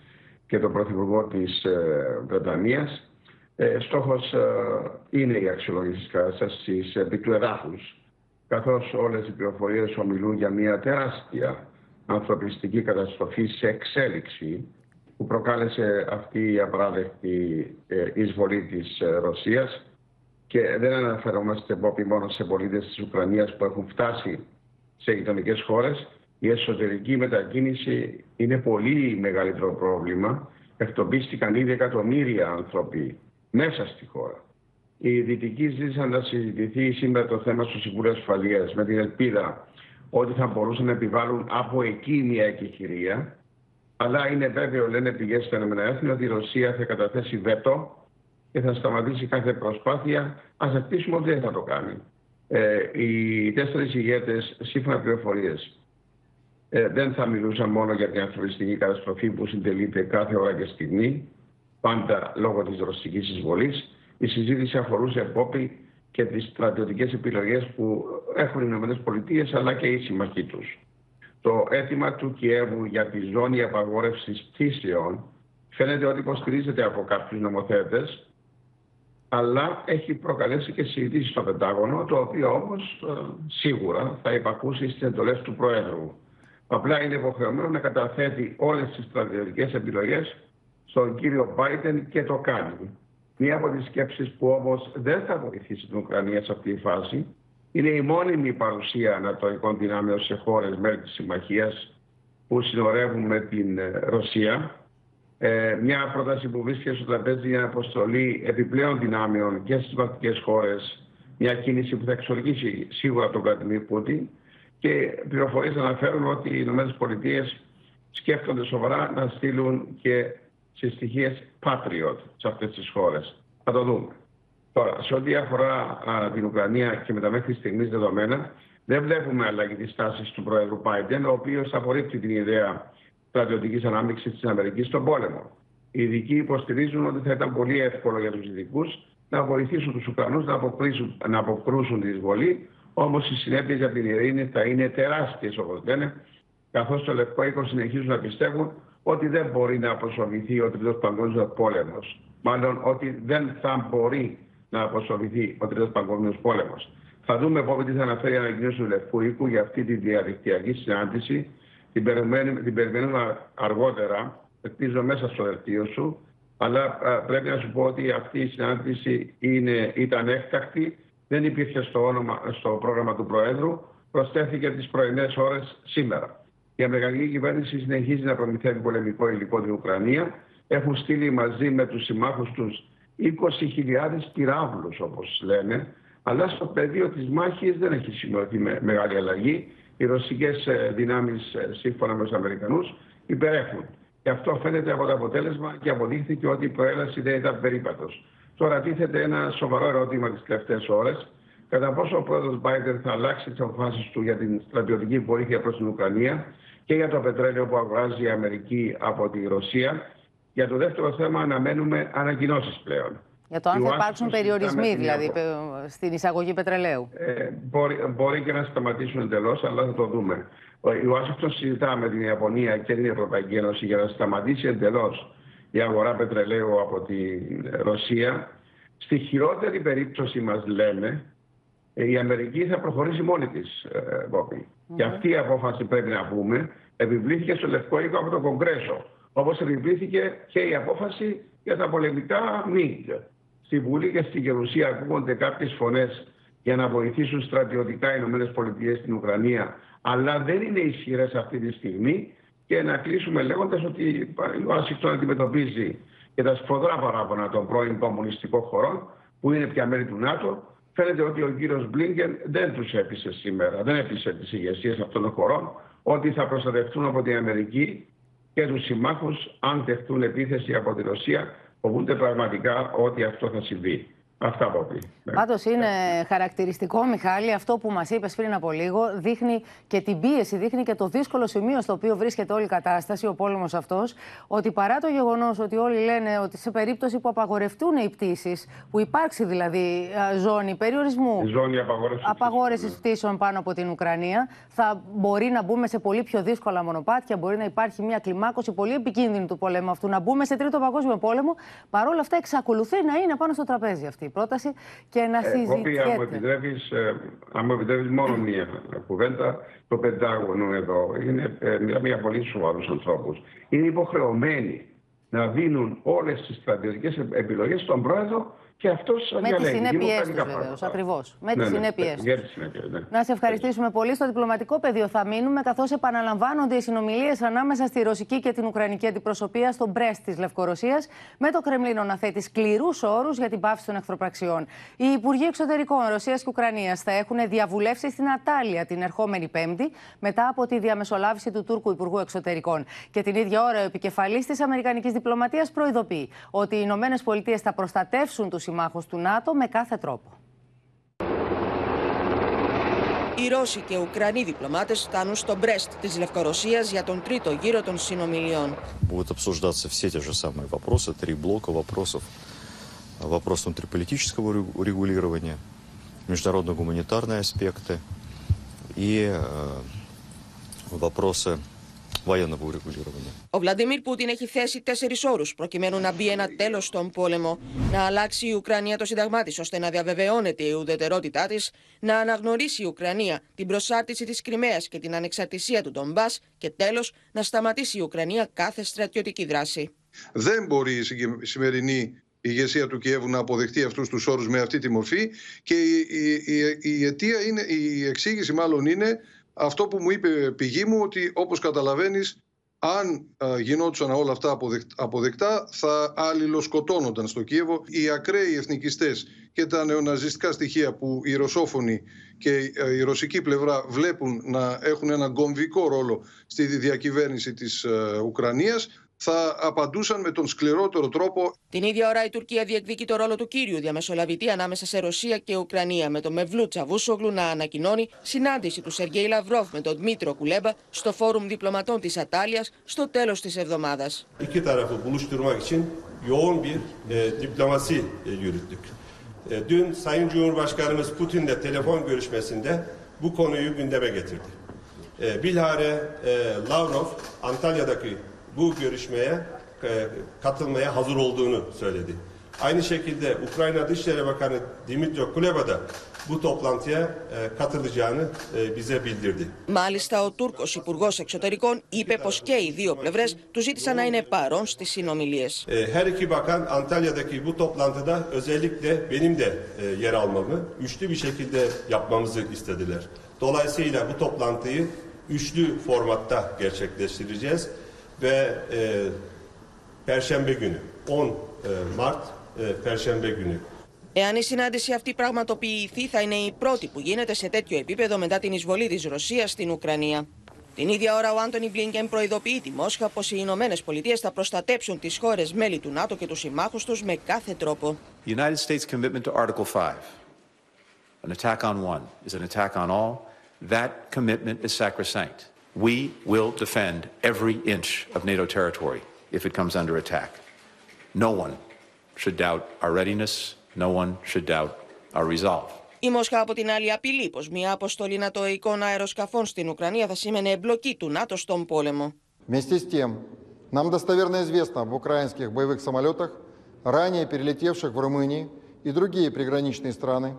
και τον πρωθυπουργό της ε, Βρετανίας. Ε, στόχος ε, είναι η αξιολόγηση της κατάστασης επί του εδάφους, καθώς όλες οι πληροφορίες ομιλούν για μια τεράστια ανθρωπιστική καταστροφή σε εξέλιξη που προκάλεσε αυτή η απαράδεκτη ε, εισβολή της ε, Ρωσίας και δεν αναφερόμαστε Μπόπι μόνο σε πολίτες της Ουκρανίας που έχουν φτάσει σε γειτονικές χώρες. Η εσωτερική μετακίνηση είναι πολύ μεγαλύτερο πρόβλημα. Εκτοπίστηκαν ήδη εκατομμύρια άνθρωποι μέσα στη χώρα. Οι δυτικοί ζήτησαν να συζητηθεί σήμερα το θέμα στο Συμβούλιο Ασφαλείας με την ελπίδα ότι θα μπορούσαν να επιβάλλουν από εκεί μια εκεχηρία. Αλλά είναι βέβαιο, λένε πηγές στα ΗΠΑ, ότι η Ρωσία θα καταθέσει βέτο και θα σταματήσει κάθε προσπάθεια. Α ελπίσουμε ότι δεν θα το κάνει. Ε, οι τέσσερις ηγέτες, σύμφωνα πληροφορίες, ε, δεν θα μιλούσαν μόνο για την ανθρωπιστική καταστροφή που συντελείται κάθε ώρα και στιγμή, πάντα λόγω της ρωσικής εισβολής. Η συζήτηση αφορούσε επόπη και τις στρατιωτικές επιλογές που έχουν οι ΗΠΑ αλλά και οι συμμαχοί τους. Το αίτημα του Κιέβου για τη ζώνη απαγόρευσης πτήσεων φαίνεται ότι υποστηρίζεται από κάποιους νομοθέτες αλλά έχει προκαλέσει και συζήτηση στο Πεντάγωνο, το οποίο όμως ε, σίγουρα θα υπακούσει στις εντολές του Προέδρου. Απλά είναι υποχρεωμένο να καταθέτει όλες τις στρατιωτικές επιλογές στον κύριο Biden και το κάνει. Μία από τις σκέψεις που όμως δεν θα βοηθήσει την Ουκρανία σε αυτή τη φάση είναι η μόνιμη παρουσία ανατολικών δυνάμεων σε χώρες μέλη της συμμαχίας που συνορεύουν με την ε, Ρωσία. Ε, μια πρόταση που βρίσκεται στο τραπέζι για αποστολή επιπλέον δυνάμεων και στις βαλτικές χώρες. Μια κίνηση που θα εξοργήσει σίγουρα τον Βλαντιμίρ Πούτιν και πληροφορίες αναφέρουν ότι οι ΗΠΑ σκέφτονται σοβαρά να στείλουν και συστοιχίες Patriot σε αυτές τις χώρες. Θα το δούμε. Τώρα, σε ό,τι αφορά α, την Ουκρανία και με τα μέχρι στιγμής δεδομένα, δεν βλέπουμε αλλαγή της τάσης του Πρόεδρου Πάιντεν, ο οποίος απορρίπτει την ιδέα στρατιωτικής ανάμειξης της Αμερικής στον πόλεμο. Οι ειδικοί υποστηρίζουν ότι θα ήταν πολύ εύκολο για τους ειδικούς να βοηθήσουν τους Ουκρανούς να, αποκρούσουν, να αποκρούσουν τη εισβολή, όμως οι συνέπειες για την ειρήνη θα είναι τεράστιες, όπως λένε, καθώς το Λευκό Οίκο συνεχίζουν να πιστεύουν ότι δεν μπορεί να αποσοβηθεί ο Τρίτος Παγκόσμιος Πόλεμος. Μάλλον ότι δεν θα μπορεί να αποσοβηθεί ο Τρίτος Παγκόσμιος Πόλεμος. Θα δούμε πότε τι θα αναφέρει η ανακοίνωση του Λευκού Οίκου για αυτή τη διαδικτυακή συνάντηση. Την περιμένουμε, την περιμένουμε αργότερα, ελπίζω μέσα στο δελτίο σου. Αλλά α, πρέπει να σου πω ότι αυτή η συνάντηση είναι, ήταν έκτακτη. Δεν υπήρχε στο, όνομα, στο πρόγραμμα του Προέδρου. Προσθέθηκε τις πρωινές ώρες σήμερα. Η Αμερικανική κυβέρνηση συνεχίζει να προμηθεύει πολεμικό υλικό την Ουκρανία. Έχουν στείλει μαζί με τους συμμάχους τους 20.000 πυράβλους όπως λένε, αλλά στο πεδίο της μάχης δεν έχει σημειωθεί με μεγάλη αλλαγή. Οι ρωσικές ε, δυνάμεις ε, σύμφωνα με τους Αμερικανούς υπερέχουν. Και αυτό φαίνεται από το αποτέλεσμα και αποδείχθηκε ότι η προέλαση δεν ήταν περίπατος. Τώρα τίθεται ένα σοβαρό ερώτημα τις τελευταίες ώρες. Κατά πόσο ο πρόεδρος Biden θα αλλάξει τις αποφάσεις του για την στρατιωτική βοήθεια προς την Ουκρανία και για το πετρέλαιο που αγοράζει η Αμερική από τη Ρωσία; Για το δεύτερο θέμα αναμένουμε ανακοινώσεις πλέον. Για το αν θα Η υπάρξουν Ουάσιγκτον περιορισμοί συζητά με την δηλαδή Ευρώπη. πε- στην εισαγωγή πετρελαίου. Ε, μπορεί, μπορεί και να σταματήσουν εντελώς, αλλά θα το δούμε. Ο- Η Ουάσιγκτον συζητά με την Ιαπωνία και την Ευρωπαϊκή Ένωση για να σταματήσει εντελώς η αγορά πετρελαίου από τη Ρωσία. Στη χειρότερη περίπτωση μας λένε ε, η Αμερική θα προχωρήσει μόνη της, ε, Μπόπη. Και αυτή η απόφαση πρέπει να πούμε επιβλήθηκε στο Λευκό Οίκο από το Κογκρέσο. Όπως επιβλήθηκε και η απόφαση για τα πολεμικά ΜΙΓ. Στη Βουλή και στη Γερουσία ακούγονται κάποιες φωνές για να βοηθήσουν στρατιωτικά οι ΗΠΑ στην Ουκρανία, αλλά δεν είναι ισχυρές αυτή τη στιγμή και να κλείσουμε λέγοντας ότι η Ουάσιγκτον αντιμετωπίζει και τα σφοδρά παράπονα των πρώην κομμουνιστικών χωρών που είναι πια μέλη του ΝΑΤΟ. Φαίνεται ότι ο κύριος Μπλίνκεν δεν τους έπεισε σήμερα, δεν έπεισε τις ηγεσίες αυτών των χωρών ότι θα προστατευτούν από την Αμερική και τους συμμάχους αν δεχτούν επίθεση από τη Ρωσία φοβούνται πραγματικά ότι αυτό θα συμβεί. Αυτά από πει. Πάντως είναι χαρακτηριστικό, Μιχάλη, αυτό που μας είπες πριν από λίγο. Δείχνει και την πίεση, δείχνει και το δύσκολο σημείο στο οποίο βρίσκεται όλη η κατάσταση, ο πόλεμος αυτός. Ότι παρά το γεγονός ότι όλοι λένε ότι σε περίπτωση που απαγορευτούν οι πτήσεις, που υπάρξει δηλαδή α, ζώνη περιορισμού, Η ζώνη απαγόρευσης. απαγόρευση πτήσεων πάνω από την Ουκρανία, θα μπορεί να μπούμε σε πολύ πιο δύσκολα μονοπάτια. Μπορεί να υπάρχει μια κλιμάκωση πολύ επικίνδυνη του πολέμου αυτού, να μπούμε σε τρίτο παγκόσμιο πόλεμο. Παρ' όλα αυτά, εξακολουθεί να είναι πάνω στο τραπέζι αυτή η πρόταση και να Ε, Κόπη, αν μου συζητιέται. επιτρέπεις, ε, αν μου επιτρέπεις μόνο μία κουβέντα, το Πεντάγωνο εδώ είναι ε, μιλάμε για πολύ σοβαρούς ανθρώπους. Είναι υποχρεωμένοι να δίνουν όλες τις στρατιωτικές επιλογές στον πρόεδρο και αυτός Με τις διαλέγει. συνέπειές τους, Δημοκρατικά βεβαίως. πράγματα. Ακριβώς. Με Ναι, τι ναι, συνέπειές τους. Για τις συνέπειες, ναι. Να σε ευχαριστήσουμε πολύ. Στο διπλωματικό πεδίο θα μείνουμε, καθώς επαναλαμβάνονται οι συνομιλίες ανάμεσα στη ρωσική και την ουκρανική αντιπροσωπεία στο Μπρέστ της Λευκορωσίας, με το Κρεμλίνο να θέτει σκληρούς όρους για την πάυση των εχθροπραξιών. Οι Υπουργοί Εξωτερικών Ρωσίας και Ουκρανίας θα έχουν διαβουλεύσεις στην Ατάλια την ερχόμενη Πέμπτη, μετά από τη διαμεσολάβηση του Τούρκου Υπουργού Εξωτερικών. Και την ίδια ώρα, ο επικεφαλής της Αμερικανικής διπλωματίας προειδοποιεί ότι οι Ηνωμένες Πολιτείες θα προστατεύσουν τους συμμάχου του ΝΑΤΟ με κάθε τρόπο. Οι Ρώσοι και Ουκρανοί διπλωμάτες φτάνουν στο Μπρέστ της Λευκορωσίας για τον τρίτο γύρο των συνομιλιών. Будут обсуждаться все те же самые вопросы, три блока вопросов. Вопрос внутриполитического регу- регулирования, международно-гуманитарные аспекты и э, ο Βλαντιμίρ Πούτιν έχει θέσει τέσσερις όρους προκειμένου να μπει ένα τέλος στον πόλεμο, να αλλάξει η Ουκρανία το σύνταγμά της ώστε να διαβεβαιώνεται η ουδετερότητά της, να αναγνωρίσει η Ουκρανία την προσάρτηση της Κρυμαίας και την ανεξαρτησία του Ντομπά και τέλος να σταματήσει η Ουκρανία κάθε στρατιωτική δράση. Δεν μπορεί η σημερινή η ηγεσία του Κιέβου να αποδεχτεί αυτούς τους όρους με αυτή τη μορφή και η, η, η αιτία είναι, η εξήγηση μάλλον είναι αυτό που μου είπε πηγή μου ότι όπως καταλαβαίνεις αν α, γινόντουσαν όλα αυτά αποδεκ- αποδεκτά θα αλληλοσκοτώνονταν στο Κίεβο οι ακραίοι εθνικιστές και τα νεοναζιστικά στοιχεία που οι ρωσόφωνοι και ε, η ρωσική πλευρά βλέπουν να έχουν έναν κομβικό ρόλο στη διακυβέρνηση της ε, Ουκρανίας θα απαντούσαν με τον σκληρότερο τρόπο Την ίδια ώρα η Τουρκία διεκδικεί το ρόλο του κύριου διαμεσολαβητή ανάμεσα σε Ρωσία και Ουκρανία, με τον Μευλού Τσαβούσογλου να ανακοινώνει συνάντηση του Σεργέη Λαυρόφ με τον Δμήτρο Κουλέμπα στο Φόρουμ Διπλωματών της Ατάλειας στο τέλος της εβδομάδας. iki tarafı buluşturmak için yoğun bir e, diplomasi e, yürüttük. E, dün Sayın Cumhurbaşkanımız Putin'le telefon görüşmesinde bu konuyu gündeme getirdi. E, bilhare e, Lavrov Antalya'daki bu görüşmeye e, katılmaya hazır olduğunu söyledi. Aynı şekilde Ukrayna Dışişleri Bakanı Dimitro Kuleba da bu toplantıya e, katılacağını e, bize bildirdi. Μάλιστα, ο Τούρκος Υπουργός Εξωτερικών είπε πως και οι δύο πλευρές του ζήτησαν να είναι παρόν στις συνομιλίες. E, Her iki bakan Antalya'daki bu toplantıda özellikle benim de e, yer almamı üçlü bir şekilde yapmamızı istediler. Dolayısıyla bu toplantıyı üçlü formatta gerçekleştireceğiz Ve e, Perşembe günü 10 e, Mart e, Perşembe günü Εάν η συνάντηση αυτή πραγματοποιηθεί, θα είναι η πρώτη που γίνεται σε τέτοιο επίπεδο μετά την εισβολή της Ρωσίας στην Ουκρανία. Την ίδια ώρα, ο Άντωνι Μπλίνκεν προειδοποιεί τη Μόσχα πως οι Ηνωμένες Πολιτείες θα προστατέψουν τις χώρες μέλη του ΝΑΤΟ και τους συμμάχους τους με κάθε τρόπο. The United States commitment to Article 5, an attack on one is an attack on all, that commitment is sacrosanct. We will defend every inch of NATO territory if it comes under attack. No one should doubt our readiness, no one should doubt our resolve. Η Μόσχα από την άλλη απειλεί πως μια αποστολή νατοικών αεροσκαφών στην Ουκρανία θα σήμαινε εμπλοκή του ΝΑΤΟ στον πόλεμο. Вместе с тем, нам достоверно известно об украинских боевых самолетах, ранее перелетевших в Румынии и другие приграничные страны.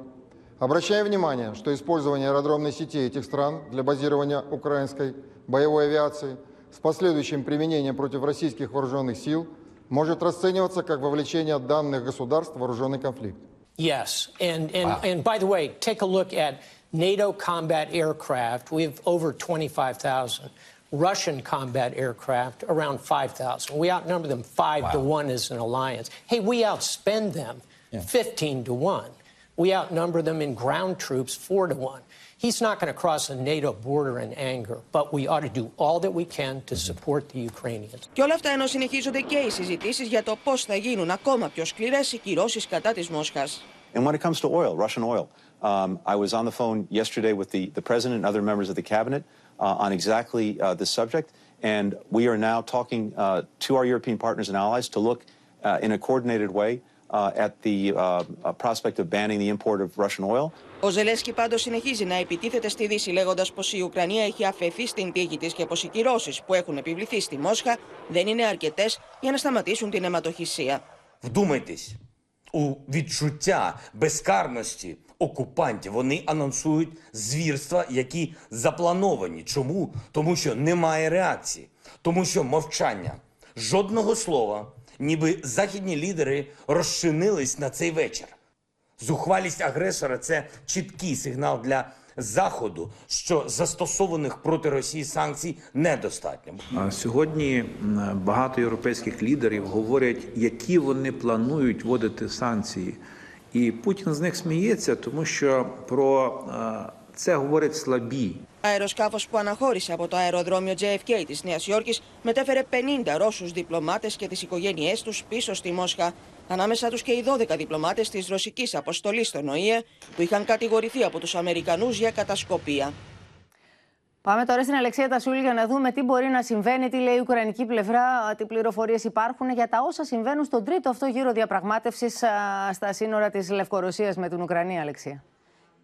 Обращаем внимание, что использование аэродромной сети этих стран для базирования украинской боевой авиации с последующим применением против российских вооруженных сил может расцениваться как вовлечение данных государств в вооруженный конфликт. Yes, and and and by the way, take a look at NATO combat aircraft. We have over 25,000. Russian combat aircraft around 5,000. We outnumber them five to one as an alliance. Hey, we outspend them 15 to one. We outnumber them in ground troops four to one. He's not going to cross a NATO border in anger, but we ought to do all that we can to support the Ukrainians. Και όλα αυτά ενώ συνεχίζονται και οι συζητήσεις για το πώς θα γίνουν ακόμα πιο σκληρές οι κυρώσεις κατά της Μόσχας. And when it comes to oil, Russian oil, um, I was on the phone yesterday with the, the president and other members of the cabinet uh, on exactly uh, this subject. And we are now talking uh, to our European partners and allies to look uh, in a coordinated way uh, at the uh, uh, prospect of banning the import of Russian oil. Ο Ζελέσκι πάντως συνεχίζει να επιτίθεται στη Δύση λέγοντας πως η Ουκρανία έχει αφαιθεί στην τύχη της και πως οι κυρώσεις που έχουν επιβληθεί στη Μόσχα δεν είναι αρκετές για να σταματήσουν την αιματοχυσία. Вдумайтесь у відчуття безкарності окупантів. Вони анонсують звірства, які заплановані. Чому? Тому що немає реакції, тому що мовчання. Жодного слова, ніби західні лідери розчинились на цей вечір. Зухвалість агресора це чіткий сигнал для Заходу, що застосованих проти Росії санкцій недостатньо. Сьогодні багато європейських лідерів говорять, які вони планують вводити санкції. І Путін з них сміється, тому що про е, це говорять слабі. Αεροσκάφος που αναχώρησε από το αεροδρόμιο JFK της Νέας Υόρκης μετέφερε 50 Ρώσους διπλωμάτες και τις οικογένειές τους πίσω στη Μόσχα. Ανάμεσα τους και οι 12 διπλωμάτες της ρωσικής αποστολής στον ΟΗΕ που είχαν κατηγορηθεί από τους Αμερικανούς για κατασκοπία. Πάμε τώρα στην Αλεξία Τασούλη για να δούμε τι μπορεί να συμβαίνει, τι λέει η Ουκρανική πλευρά, τι πληροφορίε υπάρχουν για τα όσα συμβαίνουν στον τρίτο αυτό γύρο διαπραγμάτευση στα σύνορα τη Λευκορωσία με την Ουκρανία, Αλεξία.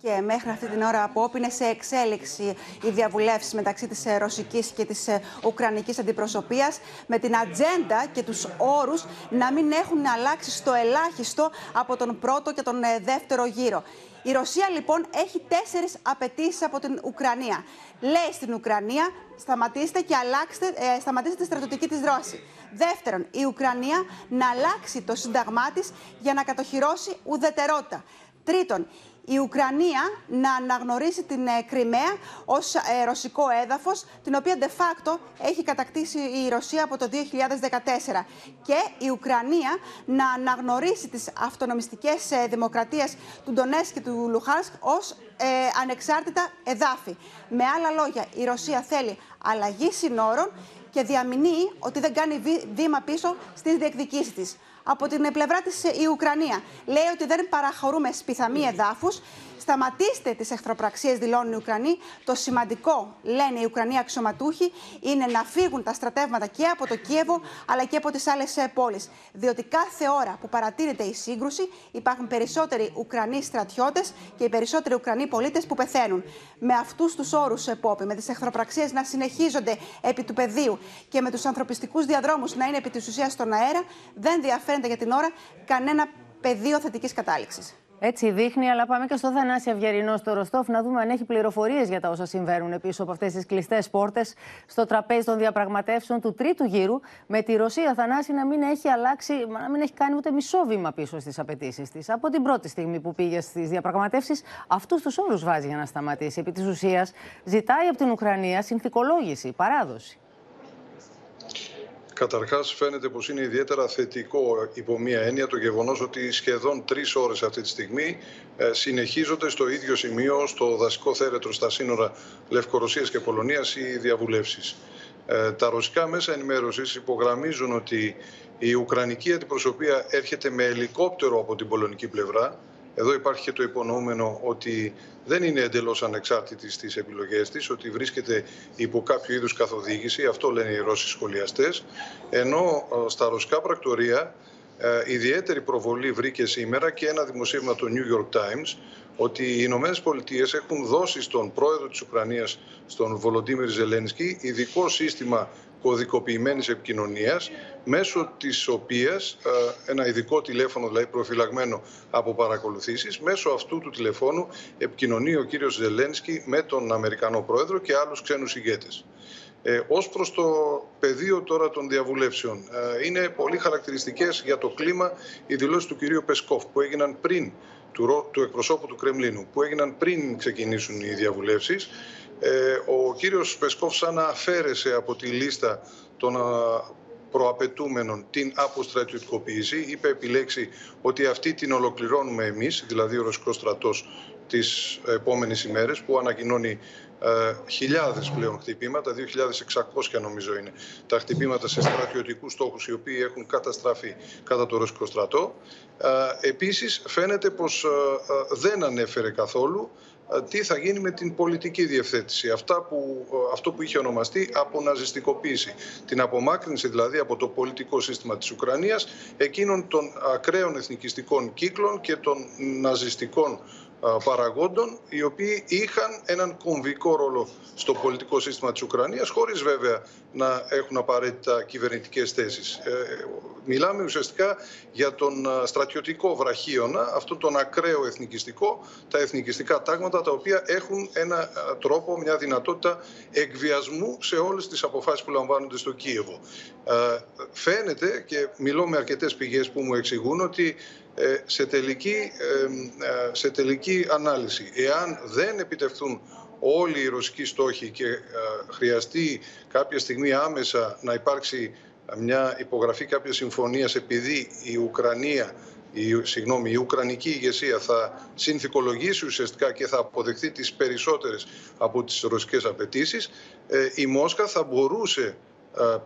Και μέχρι αυτή την ώρα από είναι σε εξέλιξη οι διαβουλεύσεις μεταξύ της ρωσικής και της ουκρανικής αντιπροσωπείας με την ατζέντα και τους όρους να μην έχουν αλλάξει στο ελάχιστο από τον πρώτο και τον δεύτερο γύρο. Η Ρωσία λοιπόν έχει τέσσερις απαιτήσεις από την Ουκρανία. Λέει στην Ουκρανία: σταματήστε και αλλάξτε, ε, σταματήστε τη στρατιωτική της δρόση. Δεύτερον, η Ουκρανία να αλλάξει το σύνταγμά της για να κατοχυρώσει ουδετερότητα. Τρίτον, η Ουκρανία να αναγνωρίσει την ε, Κρυμαία ως ε, ρωσικό έδαφος, την οποία de facto έχει κατακτήσει η Ρωσία από το 2014. Και η Ουκρανία να αναγνωρίσει τις αυτονομιστικές ε, δημοκρατίες του Ντονέσκ και του Λουχάνσκ ως ανεξάρτητα εδάφη. Με άλλα λόγια, η Ρωσία θέλει αλλαγή συνόρων και διαμηνύει ότι δεν κάνει βήμα πίσω στις διεκδικήσεις της από την πλευρά της η Ουκρανία. Λέει ότι δεν παραχωρούμε σπιθαμή εδάφους Σταματήστε τις εχθροπραξίες, δηλώνουν οι Ουκρανοί. Το σημαντικό, λένε οι Ουκρανοί αξιωματούχοι, είναι να φύγουν τα στρατεύματα και από το Κίεβο αλλά και από τις άλλες πόλεις. Διότι κάθε ώρα που παρατηρείται η σύγκρουση υπάρχουν περισσότεροι Ουκρανοί στρατιώτες και οι περισσότεροι Ουκρανοί πολίτες που πεθαίνουν. Με αυτούς τους όρους, Επόπη, με τις εχθροπραξίες να συνεχίζονται επί του πεδίου και με τους ανθρωπιστικούς διαδρόμους να είναι επί της ουσίας στον αέρα, δεν διαφαίνεται για την ώρα κανένα πεδίο θετικής κατάληξης. Έτσι δείχνει, αλλά πάμε και στο Θανάση Αυγερινό στο Ροστόφ να δούμε αν έχει πληροφορίες για τα όσα συμβαίνουν πίσω από αυτές τις κλειστές πόρτες στο τραπέζι των διαπραγματεύσεων του τρίτου γύρου, με τη Ρωσία Θανάση να μην έχει αλλάξει, να μην έχει κάνει ούτε μισό βήμα πίσω στις απαιτήσεις της. Από την πρώτη στιγμή που πήγε στις διαπραγματεύσεις, αυτούς τους όρους βάζει για να σταματήσει. Επί της ουσίας, ζητάει από την Ουκρανία συνθηκολόγηση, παράδοση. Καταρχάς φαίνεται πως είναι ιδιαίτερα θετικό υπό μία έννοια το γεγονός ότι σχεδόν τρεις ώρες αυτή τη στιγμή ε, συνεχίζονται στο ίδιο σημείο, στο δασικό θέρετρο στα σύνορα Λευκορωσίας και Πολωνίας οι διαβουλεύσεις. Ε, τα ρωσικά μέσα ενημέρωσης υπογραμμίζουν ότι η Ουκρανική αντιπροσωπεία έρχεται με ελικόπτερο από την πολωνική πλευρά εδώ υπάρχει και το υπονοούμενο ότι δεν είναι εντελώς ανεξάρτητη στις επιλογές της, ότι βρίσκεται υπό κάποιο είδους καθοδήγηση, αυτό λένε οι Ρώσοι σχολιαστές, ενώ ε, στα ρωσικά πρακτορία ε, ιδιαίτερη προβολή βρήκε σήμερα και ένα δημοσίευμα του New York Times ότι οι Ηνωμένες Πολιτείες έχουν δώσει στον πρόεδρο της Ουκρανίας, στον Βολοντίμιρ Ζελένσκι, ειδικό σύστημα κωδικοποιημένης επικοινωνίας μέσω της οποίας ε, ένα ειδικό τηλέφωνο δηλαδή προφυλαγμένο από παρακολουθήσεις μέσω αυτού του τηλεφώνου επικοινωνεί ο κύριος Ζελένσκι με τον Αμερικανό Πρόεδρο και άλλους ξένους ηγέτες. Ε, ως προς το πεδίο τώρα των διαβουλεύσεων, ε, είναι πολύ χαρακτηριστικές για το κλίμα οι δηλώσεις του κυρίου Πεσκόφ που έγιναν πριν του, του εκπροσώπου του Κρεμλίνου, που έγιναν πριν ξεκινήσουν οι διαβουλεύσεις ε, ο κύριος Πεσκόφ σαν να αφαίρεσε από τη λίστα των προαπαιτούμενων την αποστρατιωτικοποίηση. Είπε επιλέξει ότι αυτή την ολοκληρώνουμε εμείς, δηλαδή ο Ρωσικός στρατός τις επόμενες ημέρες που ανακοινώνει ε, χιλιάδες πλέον χτυπήματα, 2.600 νομίζω είναι τα χτυπήματα σε στρατιωτικούς στόχους οι οποίοι έχουν καταστραφεί κατά το Ρωσικό στρατό. Ε, επίσης φαίνεται πως ε, ε, δεν ανέφερε καθόλου ε, τι θα γίνει με την πολιτική διευθέτηση; Αυτά που, ε, αυτό που είχε ονομαστεί αποναζιστικοποίηση. Την απομάκρυνση δηλαδή από το πολιτικό σύστημα της Ουκρανίας εκείνων των ακραίων εθνικιστικών κύκλων και των ναζιστικών παραγόντων οι οποίοι είχαν έναν κομβικό ρόλο στο πολιτικό σύστημα της Ουκρανίας χωρίς βέβαια να έχουν απαραίτητα κυβερνητικές θέσεις. Ε, μιλάμε ουσιαστικά για τον στρατιωτικό βραχίωνα, αυτόν τον ακραίο εθνικιστικό, τα εθνικιστικά τάγματα τα οποία έχουν ένα τρόπο, μια δυνατότητα εκβιασμού σε όλες τις αποφάσεις που λαμβάνονται στο Κίεβο. Ε, φαίνεται και μιλώ με αρκετές πηγές που μου εξηγούν ότι ε, σε τελική, ε, σε τελική ανάλυση. Εάν δεν επιτευχθούν όλοι οι ρωσικοί στόχοι και χρειαστεί κάποια στιγμή άμεσα να υπάρξει μια υπογραφή κάποιας συμφωνίας επειδή η Ουκρανία η, συγγνώμη, η Ουκρανική ηγεσία θα συνθηκολογήσει ουσιαστικά και θα αποδεχθεί τις περισσότερες από τις ρωσικές απαιτήσεις, ε, η Μόσχα θα μπορούσε ε,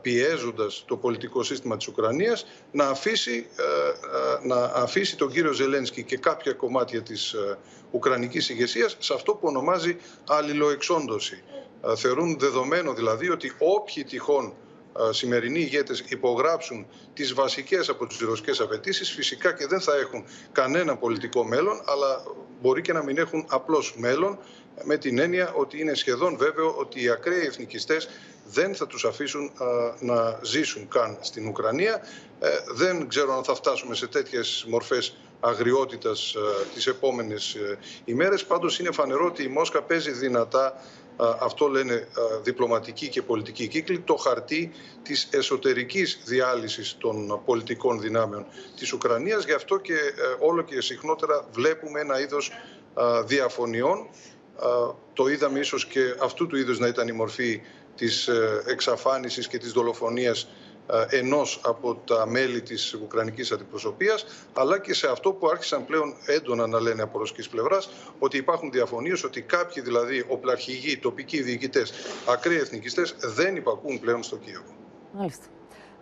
πιέζοντας το πολιτικό σύστημα της Ουκρανίας να αφήσει, ε, ε, να αφήσει τον κύριο Ζελένσκι και κάποια κομμάτια της ε, Ουκρανικής ηγεσίας σε αυτό που ονομάζει αλληλοεξόντωση. Ε, Θεωρούν δεδομένο δηλαδή ότι όποιοι τυχόν ε, σημερινοί ηγέτες υπογράψουν τις βασικές από τις ρωσικές απαιτήσεις φυσικά και δεν θα έχουν κανένα πολιτικό μέλλον αλλά μπορεί και να μην έχουν απλώς μέλλον με την έννοια ότι είναι σχεδόν βέβαιο ότι οι ακραίοι εθνικιστές δεν θα τους αφήσουν α, να ζήσουν καν στην Ουκρανία. Ε, δεν ξέρω αν θα φτάσουμε σε τέτοιες μορφές αγριότητας α, τις επόμενες ε, ημέρες. Πάντως είναι φανερό ότι η Μόσχα παίζει δυνατά α, αυτό λένε α, διπλωματικοί και πολιτικοί κύκλοι, το χαρτί της εσωτερικής διάλυσης των πολιτικών δυνάμεων της Ουκρανίας. Γι' αυτό και ε, όλο και συχνότερα βλέπουμε ένα είδος α, διαφωνιών. Α, Το είδαμε ίσως και αυτού του είδους να ήταν η μορφή της ε, εξαφάνισης και της δολοφονίας ε, ενός από τα μέλη της Ουκρανικής Αντιπροσωπείας, αλλά και σε αυτό που άρχισαν πλέον έντονα να λένε από ρωσικής πλευράς, ότι υπάρχουν διαφωνίες, ότι κάποιοι δηλαδή οπλαρχηγοί, τοπικοί διοικητές, ακραίοι εθνικιστές δεν υπακούν πλέον στο Κίεβο. Μάλιστα.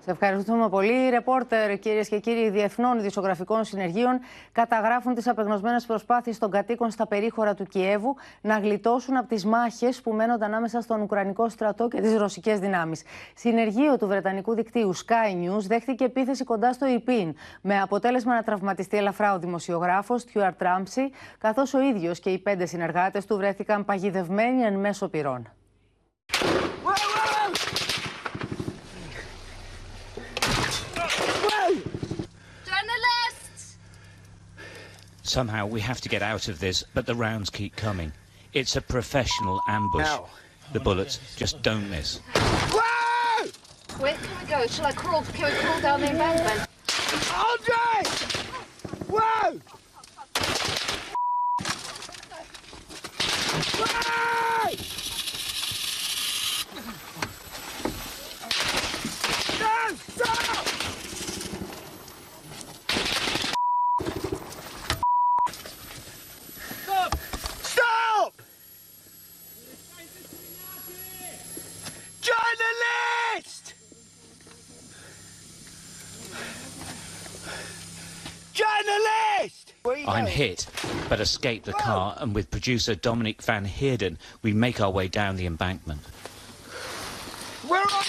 Σε ευχαριστούμε πολύ. Οι ρεπόρτερ, κυρίες και κύριοι διεθνών ειδησιογραφικών συνεργείων, καταγράφουν τις απεγνωσμένες προσπάθειες των κατοίκων στα περίχωρα του Κιέβου να γλιτώσουν από τις μάχες που μένονται ανάμεσα στον Ουκρανικό στρατό και τις ρωσικές δυνάμεις. Συνεργείο του Βρετανικού δικτύου Sky News δέχτηκε επίθεση κοντά στο Ιρπίν, με αποτέλεσμα να τραυματιστεί ελαφρά ο δημοσιογράφος Στιούαρτ Τράμψη, καθώς ο ίδιος και οι πέντε συνεργάτες του βρέθηκαν παγιδευμένοι εν μέσω πυρών. Somehow we have to get out of this, but the rounds keep coming. It's a professional ambush. Ow. The bullets just don't miss. Whoa! Where can we go? Shall I crawl? Can we crawl down the embankment? Andre! Whoa! Whoa! No! Stop! Stop! Stop! Journalist! Journalist! Where are you I'm hit, but escape the car, and with producer Dominic Van Heerden, we make our way down the embankment. Where are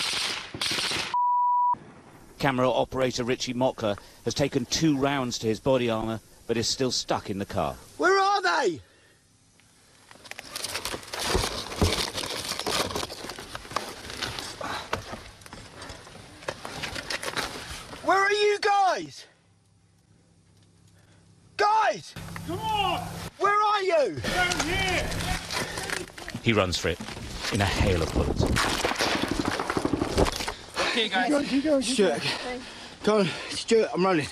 Camera operator Richie Mockler has taken two rounds to his body armour, but is still stuck in the car. Where are they? Where are you guys? Guys! Come on! Where are you? Down here! He runs for it in a hail of bullets. Okay, guys. Stuart, come on. Stuart, I'm running.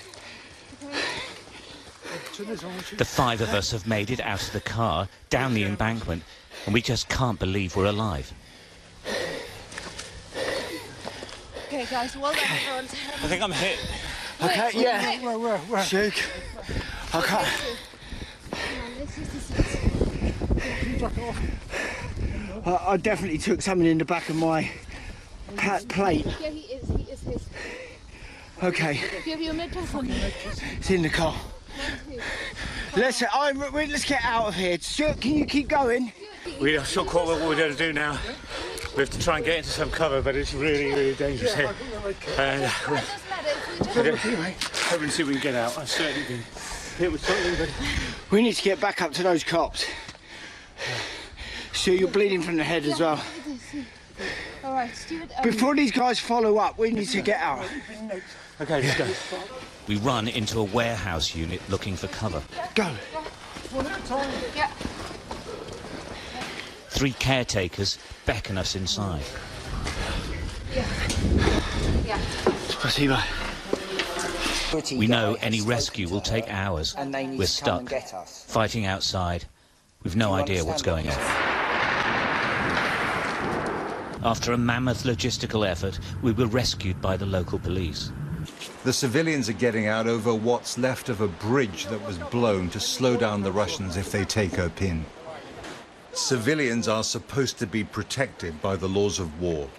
The five of us have made it out of the car, down the embankment, and we just can't believe we're alive. Okay, guys, well done, everyone. I think I'm hit. Okay, Wait, yeah. wait. Where, where, where? Shook. Okay. I, I definitely took something in the back of my pa- plate. Yeah, he is. He is his. Okay, Give you a mid on it's in the car. Let's, I, wait, let's get out of here. Stuart, can you keep going? We are not quite what we're going to do now. We have to try and get into some cover, but it's really, really dangerous here. And uh, we're hoping to see if we can get out. I've certainly been hit with something, but We need to get back up to those cops. Stuart, you're bleeding from the head as well. All right, Stuart. um, Before these guys follow up, we need to get out. okay, let's go. We run into a warehouse unit looking for cover. Go. One at a time. Yeah. Three caretakers beckon us inside. Yeah. Yeah. Спасибо. We know any rescue will take hours. And they need We're to come and stuck, get us. fighting outside. We've no idea what's going on. After a mammoth logistical effort, we were rescued by the local police. The civilians are getting out over what's left of a bridge that was blown to slow down the Russians if they take Irpin. Civilians are supposed to be protected by the laws of war.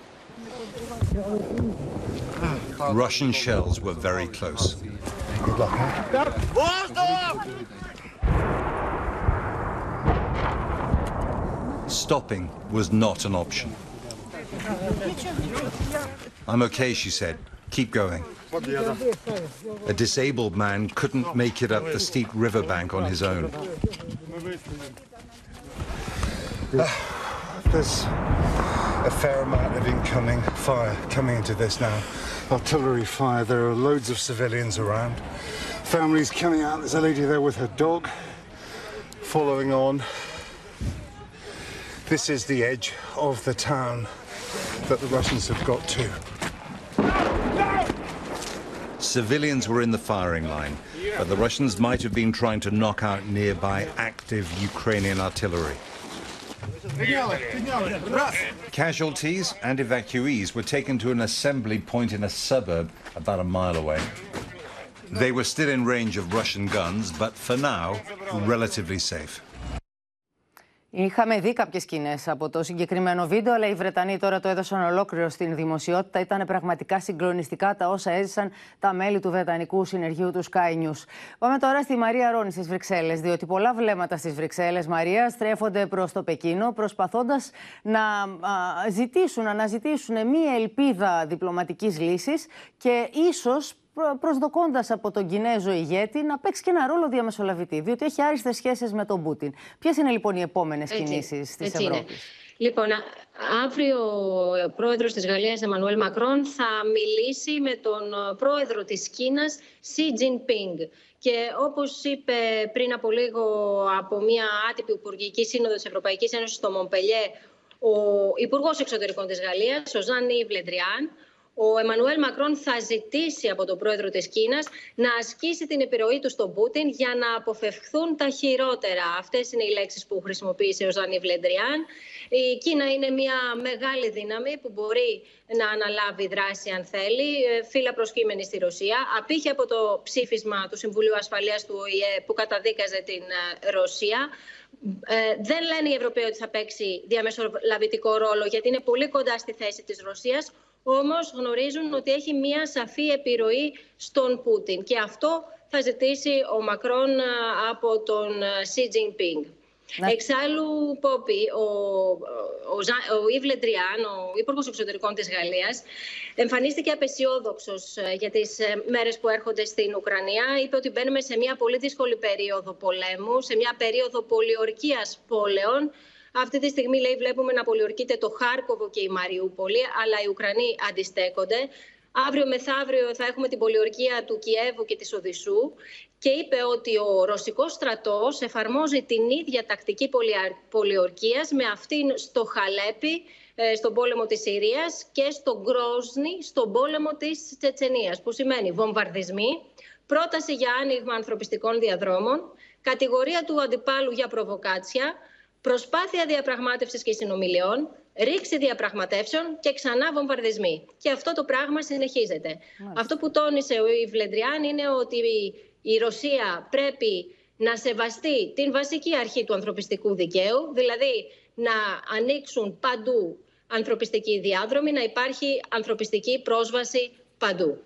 Russian shells were very close. Good luck, huh? Stopping was not an option. I'm okay, she said. Keep going. A disabled man couldn't make it up the steep riverbank on his own. [SIGHS] There's a fair amount of incoming fire coming into this now. Artillery fire. There are loads of civilians around. Families coming out. There's a lady there with her dog. Following on. This is the edge of the town that the Russians have got to. Civilians were in the firing line, but the Russians might have been trying to knock out nearby active Ukrainian artillery. Casualties and evacuees were taken to an assembly point in a suburb about a mile away. They were still in range of Russian guns, but for now, relatively safe. Είχαμε δει κάποιες σκηνές από το συγκεκριμένο βίντεο, αλλά οι Βρετανοί τώρα το έδωσαν ολόκληρο στην δημοσιότητα. Ήταν πραγματικά συγκλονιστικά τα όσα έζησαν τα μέλη του Βρετανικού συνεργείου του Sky News. Πάμε τώρα στη Μαρία Ρόνη στις Βρυξέλλες, διότι πολλά βλέμματα στις Βρυξέλλες, Μαρία, στρέφονται προς το Πεκίνο, προσπαθώντας να α, ζητήσουν, να αναζητήσουν μία ελπίδα διπλωματικής λύσης και ίσως προσδοκώντας από τον Κινέζο ηγέτη να παίξει και ένα ρόλο διαμεσολαβητή, διότι έχει άριστες σχέσεις με τον Πούτιν. Ποιες είναι λοιπόν οι επόμενες κινήσεις της Ευρώπης; Λοιπόν, α- αύριο ο πρόεδρος της Γαλλίας, Εμμανουέλ Μακρόν, θα μιλήσει με τον ε, πρόεδρο της Κίνας, Xi Jinping. Και όπως είπε πριν από λίγο από μια άτυπη υπουργική σύνοδος της Ευρωπαϊκής Ένωσης στο Μομπελιέ, ο Υπουργός Εξωτερικών της Γαλλίας, ο Ζαν Ιβ Λεντριάν, ο Εμμανουέλ Μακρόν θα ζητήσει από τον πρόεδρο της Κίνας να ασκήσει την επιρροή του στον Πούτιν για να αποφευχθούν τα χειρότερα. Αυτές είναι οι λέξεις που χρησιμοποίησε ο Ζανίβ Λεντριάν. Η Κίνα είναι μια μεγάλη δύναμη που μπορεί να αναλάβει δράση αν θέλει, ε, φύλλα προσκύμενη στη Ρωσία. Απήχε από το ψήφισμα του Συμβουλίου Ασφαλείας του ΟΗΕ που καταδίκαζε την ε, Ρωσία. Ε, δεν λένε οι Ευρωπαίοι ότι θα παίξει διαμεσολαβητικό ρόλο γιατί είναι πολύ κοντά στη θέση της Ρωσίας όμως γνωρίζουν ότι έχει μία σαφή επιρροή στον Πούτιν και αυτό θα ζητήσει ο Μακρόν α, από τον Σι Τζινπίνγκ. Εξάλλου, Πόπι, ο, ο, Ζα- ο Ιβ Λεντριάν, ο Υπουργός Εξωτερικών της Γαλλίας, εμφανίστηκε απεσιόδοξος ε, για τις ε, μέρες που έρχονται στην Ουκρανία. Είπε ότι μπαίνουμε σε μια πολύ δύσκολη περίοδο πολέμου, σε μια περίοδο πολιορκίας πόλεων. Αυτή τη στιγμή, λέει, βλέπουμε να πολιορκείται το Χάρκοβο και η Μαριούπολη, αλλά οι Ουκρανοί αντιστέκονται. Αύριο μεθαύριο θα έχουμε την πολιορκία του Κιέβου και της Οδυσσού και είπε ότι ο ρωσικός στρατός εφαρμόζει την ίδια τακτική πολυα- πολιορκίας με αυτήν στο Χαλέπι, ε, στον πόλεμο της Συρίας και στο Γκρόσνη, στον πόλεμο της Τσετσενίας, που σημαίνει βομβαρδισμοί, πρόταση για άνοιγμα ανθρωπιστικών διαδρόμων, κατηγορία του αντιπάλου για προβοκάτσια, προσπάθεια διαπραγμάτευσης και συνομιλιών, ρήξη διαπραγματεύσεων και ξανά βομβαρδισμοί. Και αυτό το πράγμα συνεχίζεται. Αυτό που τόνισε ο Ιβ Λεντριάν είναι ότι η Ρωσία πρέπει να σεβαστεί την βασική αρχή του ανθρωπιστικού δικαίου, δηλαδή να ανοίξουν παντού ανθρωπιστική διάδρομη, να υπάρχει ανθρωπιστική πρόσβαση παντού.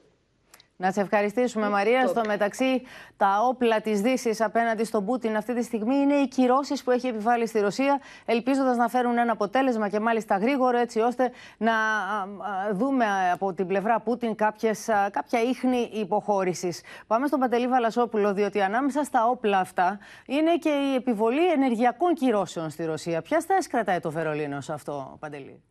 Να σε ευχαριστήσουμε, Μαρία. Στο μεταξύ, τα όπλα της Δύσης απέναντι στον Πούτιν αυτή τη στιγμή είναι οι κυρώσεις που έχει επιβάλει στη Ρωσία, ελπίζοντας να φέρουν ένα αποτέλεσμα και μάλιστα γρήγορο, έτσι ώστε να α, α, δούμε από την πλευρά Πούτιν κάποιες, α, κάποια ίχνη υποχώρησης. Πάμε στον Παντελή Βαλασόπουλο, διότι ανάμεσα στα όπλα αυτά είναι και η επιβολή ενεργειακών κυρώσεων στη Ρωσία. Ποια στάση κρατάει το Βερολίνο σε αυτό, Παντελή;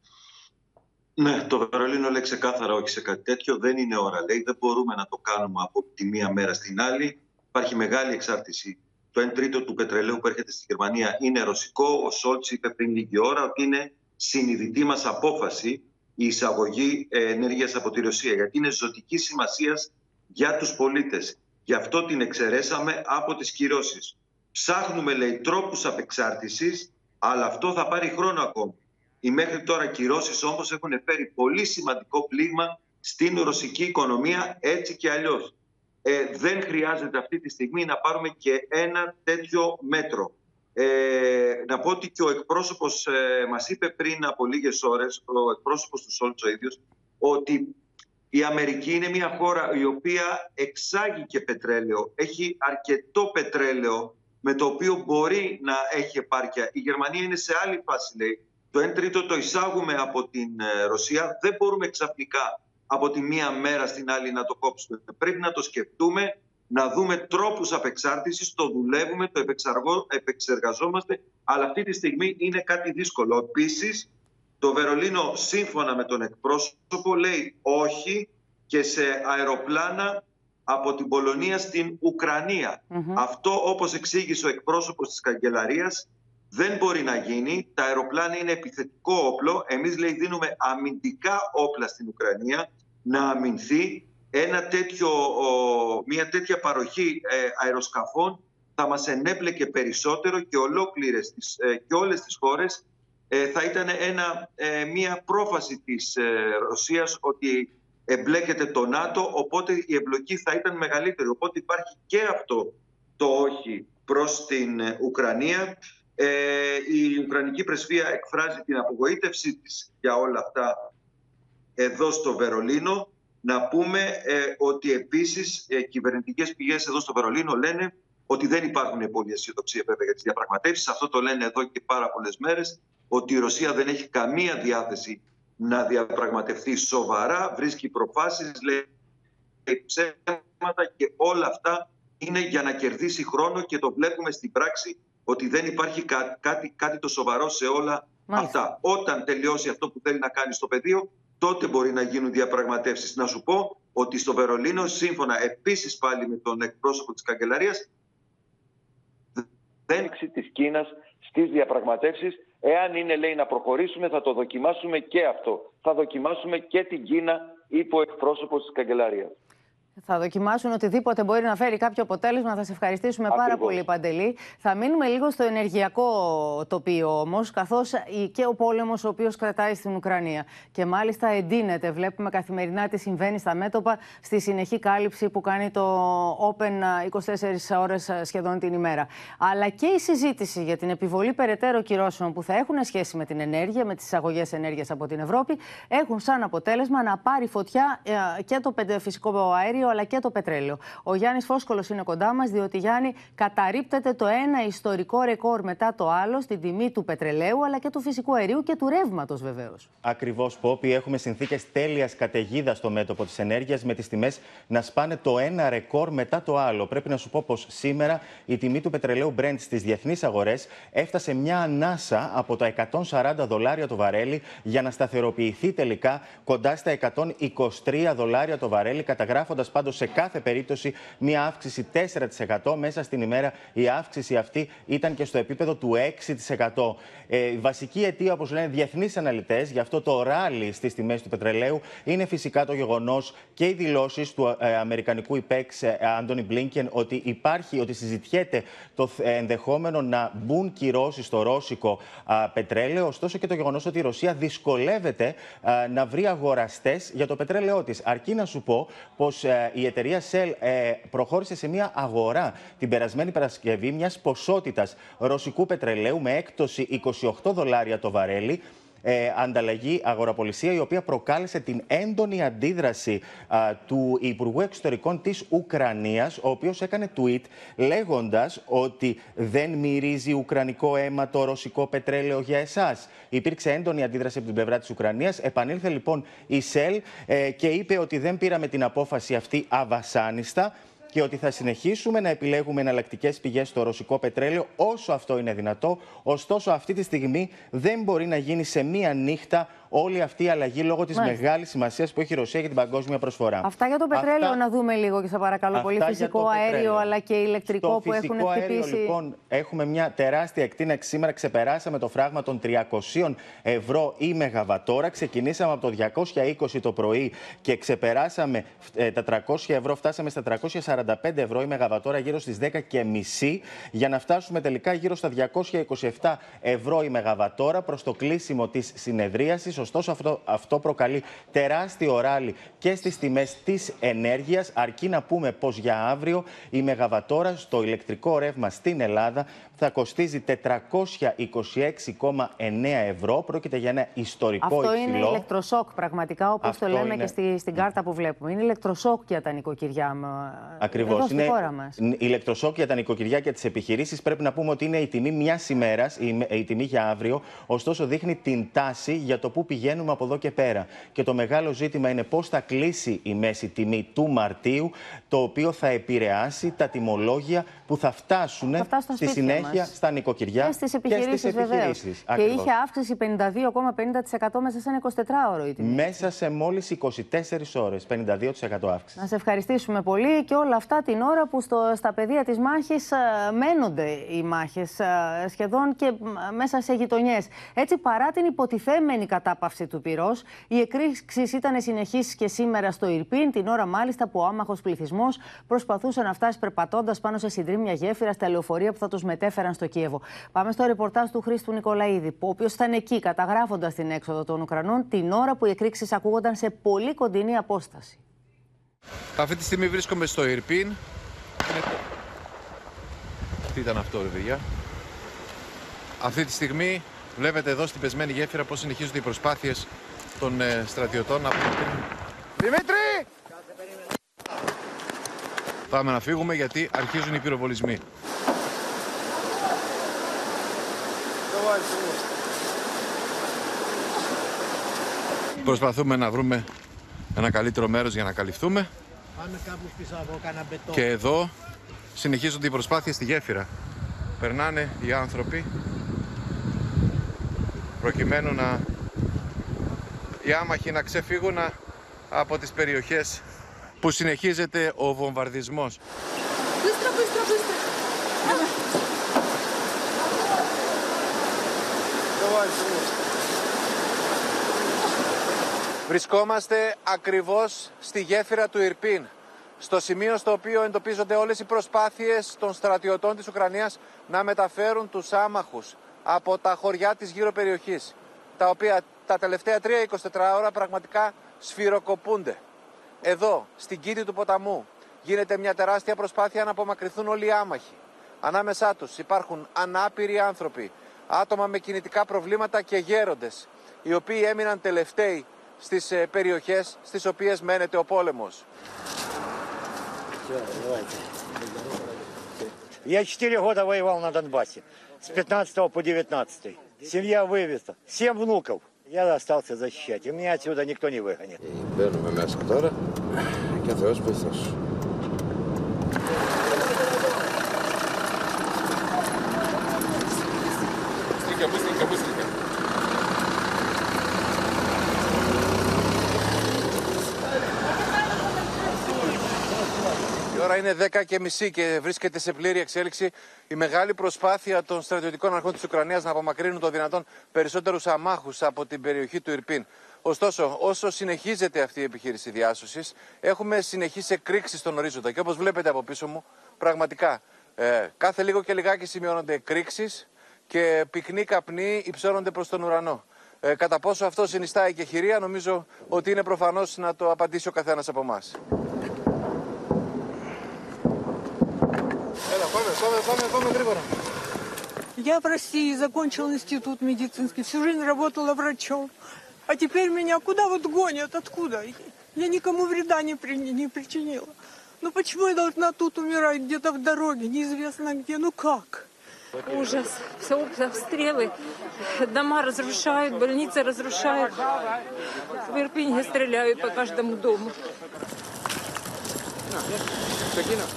Ναι, το Βερολίνο λέει ξεκάθαρα όχι σε κάτι τέτοιο. Δεν είναι ώρα, λέει. Δεν μπορούμε να το κάνουμε από τη μία μέρα στην άλλη. Υπάρχει μεγάλη εξάρτηση. Το 1 τρίτο του πετρελαίου που έρχεται στη Γερμανία είναι ρωσικό. Ο Σόλτς είπε πριν λίγη ώρα ότι είναι συνειδητή μας απόφαση η εισαγωγή ε, ενέργειας από τη Ρωσία. Γιατί είναι ζωτικής σημασίας για τους πολίτες. Γι' αυτό την εξαιρέσαμε από τις κυρώσεις. Ψάχνουμε, λέει, τρόπους απεξάρτησης, αλλά αυτό θα πάρει χρόνο ακόμη. Οι μέχρι τώρα κυρώσεις όμως έχουν φέρει πολύ σημαντικό πλήγμα στην ρωσική οικονομία έτσι και αλλιώς. Ε, δεν χρειάζεται αυτή τη στιγμή να πάρουμε και ένα τέτοιο μέτρο. Ε, να πω ότι και ο εκπρόσωπος ε, μας είπε πριν από λίγες ώρες, ο εκπρόσωπος του Σόλτς ο ίδιος, ότι η Αμερική είναι μια χώρα η οποία εξάγει και πετρέλαιο, έχει αρκετό πετρέλαιο με το οποίο μπορεί να έχει επάρκεια. Η Γερμανία είναι σε άλλη φάση, λέει. Το 1 τρίτο το εισάγουμε από την ε, Ρωσία. Δεν μπορούμε ξαφνικά από τη μία μέρα στην άλλη να το κόψουμε. Πρέπει να το σκεφτούμε, να δούμε τρόπους απεξάρτησης, το δουλεύουμε, το επεξαργο- επεξεργαζόμαστε, αλλά αυτή τη στιγμή είναι κάτι δύσκολο. Επίσης, το Βερολίνο σύμφωνα με τον εκπρόσωπο λέει όχι και σε αεροπλάνα από την Πολωνία στην ουκρανια Αυτό όπως εξήγησε ο εκπρόσωπος της καγκελαρίας δεν μπορεί να γίνει. Τα αεροπλάνα είναι επιθετικό όπλο. Εμείς λέει δίνουμε αμυντικά όπλα στην Ουκρανία να αμυνθεί. Ένα τέτοιο, ο, μια τέτοια παροχή ε, αεροσκαφών θα μας ενέπλεκε περισσότερο και ολόκληρες τις, ε, και όλες τις χώρες ε, θα ήταν ένα, ε, μια πρόφαση της ε, Ρωσίας ότι εμπλέκεται το ΝΑΤΟ, οπότε η εμπλοκή θα ήταν μεγαλύτερη. Οπότε υπάρχει και αυτό το όχι προς την ε, Ουκρανία. Ε, η Ουκρανική Πρεσβεία εκφράζει την απογοήτευσή της για όλα αυτά εδώ στο Βερολίνο. Να πούμε ε, ότι επίσης ε, κυβερνητικές πηγές εδώ στο Βερολίνο λένε ότι δεν υπάρχουν πολύ αισιοδοξία βέβαια για τις διαπραγματεύσεις. Αυτό το λένε εδώ και πάρα πολλές μέρες, ότι η Ρωσία δεν έχει καμία διάθεση να διαπραγματευτεί σοβαρά, βρίσκει προφάσεις, λέει ψέματα και όλα αυτά είναι για να κερδίσει χρόνο και το βλέπουμε στην πράξη ότι δεν υπάρχει κά- κάτι, κάτι το σοβαρό σε όλα αυτά. Όταν τελειώσει αυτό που θέλει να κάνει στο πεδίο, τότε μπορεί να γίνουν διαπραγματεύσεις. Να σου πω ότι στο Βερολίνο, σύμφωνα επίσης πάλι με τον εκπρόσωπο της Καγκελαρίας, δεν της Κίνας στις διαπραγματεύσεις. Εάν είναι, λέει, να προχωρήσουμε, θα το δοκιμάσουμε και αυτό. Θα δοκιμάσουμε και την Κίνα, είπε ο εκπρόσωπος της Καγκελαρίας. Θα δοκιμάσουν οτιδήποτε μπορεί να φέρει κάποιο αποτέλεσμα. Θα σε ευχαριστήσουμε πάρα Ακριβώς. πολύ, Παντελή. Θα μείνουμε λίγο στο ενεργειακό τοπίο όμως, καθώς και ο πόλεμος ο οποίος κρατάει στην Ουκρανία. Και μάλιστα εντείνεται. Βλέπουμε καθημερινά τι συμβαίνει στα μέτωπα στη συνεχή κάλυψη που κάνει το Open 24 ώρες σχεδόν την ημέρα. Αλλά και η συζήτηση για την επιβολή περαιτέρω κυρώσεων που θα έχουν σχέση με την ενέργεια, με τις εισαγωγές ενέργειας από την Ευρώπη, έχουν σαν αποτέλεσμα να πάρει φωτιά ε, και το πεντε- φυσικό αέριο αλλά και το πετρέλαιο. Ο Γιάννης Φόσκολο είναι κοντά μας, διότι Γιάννη καταρρύπτεται το ένα ιστορικό ρεκόρ μετά το άλλο στην τιμή του πετρελαίου αλλά και του φυσικού αερίου και του ρεύματος βεβαίως. Ακριβώς, Πόπι. Έχουμε συνθήκες τέλειας καταιγίδα στο μέτωπο της ενέργειας, με τις τιμές να σπάνε το ένα ρεκόρ μετά το άλλο. Πρέπει να σου πω πως σήμερα η τιμή του πετρελαίου Brent στις διεθνείς αγορές έφτασε μια ανάσα από τα 140 δολάρια το βαρέλι για να σταθεροποιηθεί τελικά κοντά στα 123 δολάρια το βαρέλι, καταγράφοντας πάντως σε κάθε περίπτωση μια αύξηση 4% μέσα στην ημέρα. Η αύξηση αυτή ήταν και στο επίπεδο του 6%. Ε, η βασική αιτία, όπως λένε διεθνείς αναλυτές, για αυτό το ράλι στις τιμές του πετρελαίου είναι φυσικά το γεγονός και οι δηλώσεις του ε, Αμερικανικού υπέξ Άντωνι Μπλίνκεν ότι υπάρχει, ότι συζητιέται το ε, ενδεχόμενο να μπουν κυρώσεις στο ρώσικο α, πετρέλαιο. Ωστόσο και το γεγονός ότι η Ρωσία δυσκολεύεται α, να βρει αγοραστές για το πετρέλαιό της. Αρκεί να σου πω πως η εταιρεία Shell ε, προχώρησε σε μια αγορά την περασμένη Παρασκευή μιας ποσότητας ρωσικού πετρελαίου με έκπτωση 28 δολάρια το βαρέλι ε, ανταλλαγή αγοραπολισία, η οποία προκάλεσε την έντονη αντίδραση α, του Υπουργού Εξωτερικών της Ουκρανίας, ο οποίος έκανε tweet λέγοντας ότι δεν μυρίζει ουκρανικό αίμα το ρωσικό πετρέλαιο για εσάς. Υπήρξε έντονη αντίδραση από την πλευρά της Ουκρανίας. Επανήλθε λοιπόν η ΣΕΛ ε, και είπε ότι δεν πήραμε την απόφαση αυτή αβασάνιστα και ότι θα συνεχίσουμε να επιλέγουμε εναλλακτικές πηγές στο ρωσικό πετρέλαιο όσο αυτό είναι δυνατό. Ωστόσο, αυτή τη στιγμή δεν μπορεί να γίνει σε μία νύχτα όλη αυτή η αλλαγή λόγω της Μάλιστα. μεγάλης σημασίας που έχει η Ρωσία για την παγκόσμια προσφορά. Αυτά για το πετρέλαιο Αυτά- να δούμε λίγο και σε παρακαλώ Αυτά πολύ. για Φυσικό το αέριο πετρέλαιο. αλλά και ηλεκτρικό Στο που έχουν φυσικό αέριο, χτυπήσει. λοιπόν, έχουμε μια τεράστια εκτείναξη. Σήμερα ξεπεράσαμε το φράγμα των 300 ευρώ η μεγαβατόρα. Ξεκινήσαμε από το 220 το πρωί και ξεπεράσαμε ε, τα 300 ευρώ. Φτάσαμε στα 345 ευρώ η μεγαβατόρα γύρω στις 10 και μισή για να φτάσουμε τελικά γύρω στα 227 ευρώ η μεγαβατόρα προς το κλείσιμο της συνεδρίασης Ωστόσο, αυτό, αυτό προκαλεί τεράστιο ράλι και στις τιμές της ενέργειας. Αρκεί να πούμε πως για αύριο η Μεγαβατόρα στο ηλεκτρικό ρεύμα στην Ελλάδα θα κοστίζει 426,9 ευρώ. Πρόκειται για ένα ιστορικό Αυτό υψηλό. είναι ηλεκτροσόκ πραγματικά, όπως το Αυτό λέμε είναι- και στη, στην κάρτα που βλέπουμε. Είναι ηλεκτροσόκ για τα νοικοκυριά μα. Ακριβώς. Εδώ στη χώρα μας. ηλεκτροσόκ για τα νοικοκυριά και τις επιχειρήσεις. Πρέπει να πούμε ότι είναι η τιμή μιας ημέρας, η, με- η τιμή για αύριο. Ωστόσο, δείχνει την τάση για το πού πηγαίνουμε από εδώ και πέρα. Και το μεγάλο ζήτημα είναι πώς θα κλείσει η μέση τιμή του Μαρτίου, το οποίο θα επηρεάσει τα τιμολόγια που θα φτάσουν Θα φτάσουν στα στη σπίτια συνέχεια μας. στα νοικοκυριά Και στις επιχειρήσεις, βεβαίως. επιχειρήσεις. Και Ακριβώς. είχε αύξηση 52,50% μέσα σε ένα 24ωρο η τιμή. Μέσα σε μόλις 24 ώρες, 52% αύξηση. Να σε ευχαριστήσουμε πολύ και όλα αυτά την ώρα που στο, στα πεδία της μάχης ε, μένονται οι μάχες ε, σχεδόν και μ, μέσα σε γειτονιές. Έτσι παρά την υποτιθέμενη κατάπαυση του πυρός, οι εκρήξεις ήταν συνεχείς και σήμερα στο Ιρπίν, την ώρα μάλιστα που ο άμαχος πληθυσμός προσπαθούσε να φτάσει περπατώντας πάνω σε συντρίμια γέφυρα στα λεωφορεία που θα τους μετέφεραν στο Κίεβο. Πάμε στο ρεπορτάζ του Χρήστου Νικολαίδη, ο οποίος ήταν εκεί καταγράφοντας την έξοδο των Ουκρανών την ώρα που οι εκρήξεις ακούγονταν σε πολύ κοντινή απόσταση. Αυτή τη στιγμή βρίσκομαι στο Ιρπίν. Είναι το... Τι ήταν αυτό, ρε παιδιά; Αυτή τη στιγμή βλέπετε εδώ στην πεσμένη γέφυρα πώς συνεχίζονται οι προσπάθειες των ε, στρατιωτών να... Δημήτρη! Πάμε να φύγουμε γιατί αρχίζουν οι πυροβολισμοί. Προσπαθούμε να βρούμε ένα καλύτερο μέρος για να καλυφθούμε. Πάμε κάπου πίσω από κάνα μπετό. Και εδώ συνεχίζονται οι προσπάθειες στη γέφυρα. Περνάνε οι άνθρωποι προκειμένου να οι άμαχοι να ξεφύγουν από τις περιοχές που συνεχίζεται ο βομβαρδισμός. Βρισκόμαστε ακριβώς στη γέφυρα του Ιρπίν, στο σημείο στο οποίο εντοπίζονται όλες οι προσπάθειες των στρατιωτών της Ουκρανίας να μεταφέρουν τους άμαχους από τα χωριά της γύρω περιοχής, τα οποία τα τελευταία 3-24 ώρα πραγματικά σφυροκοπούνται. Εδώ, στην κήτη του ποταμού, γίνεται μια τεράστια προσπάθεια να απομακρυνθούν όλοι οι άμαχοι. Ανάμεσά τους υπάρχουν ανάπηροι άνθρωποι, άτομα με κινητικά προβλήματα και γέροντες, οι οποίοι έμειναν τελευταίοι στις ε, περιοχές στις οποίες μένεται ο πόλεμος. Я 4 года воевал на Донбассе, с 15 по 19. Семья вывезла, 7 внуков. Я остался защищать, и меня отсюда никто не выгонит. И είναι 10 και μισή και βρίσκεται σε πλήρη εξέλιξη η μεγάλη προσπάθεια των στρατιωτικών αρχών της Ουκρανίας να απομακρύνουν το δυνατόν περισσότερους αμάχους από την περιοχή του Ιρπίν. Ωστόσο, όσο συνεχίζεται αυτή η επιχείρηση διάσωσης, έχουμε συνεχείς εκρήξεις στον ορίζοντα. Και όπως βλέπετε από πίσω μου, πραγματικά ε, κάθε λίγο και λιγάκι σημειώνονται εκρήξεις και πυκνοί καπνοί υψώνονται προς τον ουρανό. Ε, κατά πόσο αυτό συνιστά εκεχηρία, νομίζω ότι είναι προφανώς να το απαντήσει ο καθένας από εμάς. Я в России закончила институт медицинский, всю жизнь работала врачом. А теперь меня куда вот гонят? Откуда? Я никому вреда не, при- не причинила. Ну почему я должна тут умирать, где-то в дороге, неизвестно где? Ну как? Ужас. Все обстрелы. Дома разрушают, больницы разрушают. В Ирпине стреляют по каждому дому.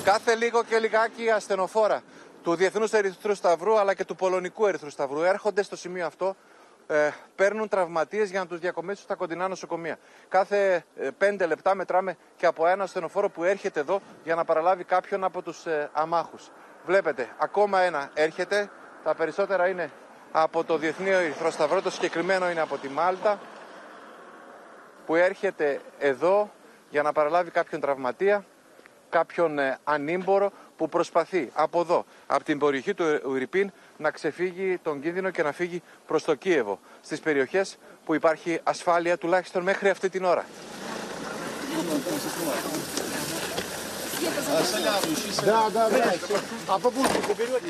Κάθε λίγο και λιγάκι ασθενοφόρα του Διεθνούς Ερυθρού Σταυρού αλλά και του Πολωνικού Ερυθρού Σταυρού έρχονται στο σημείο αυτό, ε, παίρνουν τραυματίες για να τους διακομίσουν στα κοντινά νοσοκομεία. Κάθε ε, πέντε λεπτά μετράμε και από ένα ασθενοφόρο που έρχεται εδώ για να παραλάβει κάποιον από τους ε, αμάχους. Βλέπετε, ακόμα ένα έρχεται. Τα περισσότερα είναι από το Διεθνή Ερυθρό Σταυρό. Το συγκεκριμένο είναι από τη Μάλτα που έρχεται εδώ για να παραλάβει κάποιον τραυματία, κάποιον ε, ανήμπορο που προσπαθεί από εδώ, από την περιοχή του Ιρπίν, να ξεφύγει τον κίνδυνο και να φύγει προς το Κίεβο, στις περιοχές που υπάρχει ασφάλεια τουλάχιστον μέχρι αυτή την ώρα. Да, да, да. А бабушку заберете?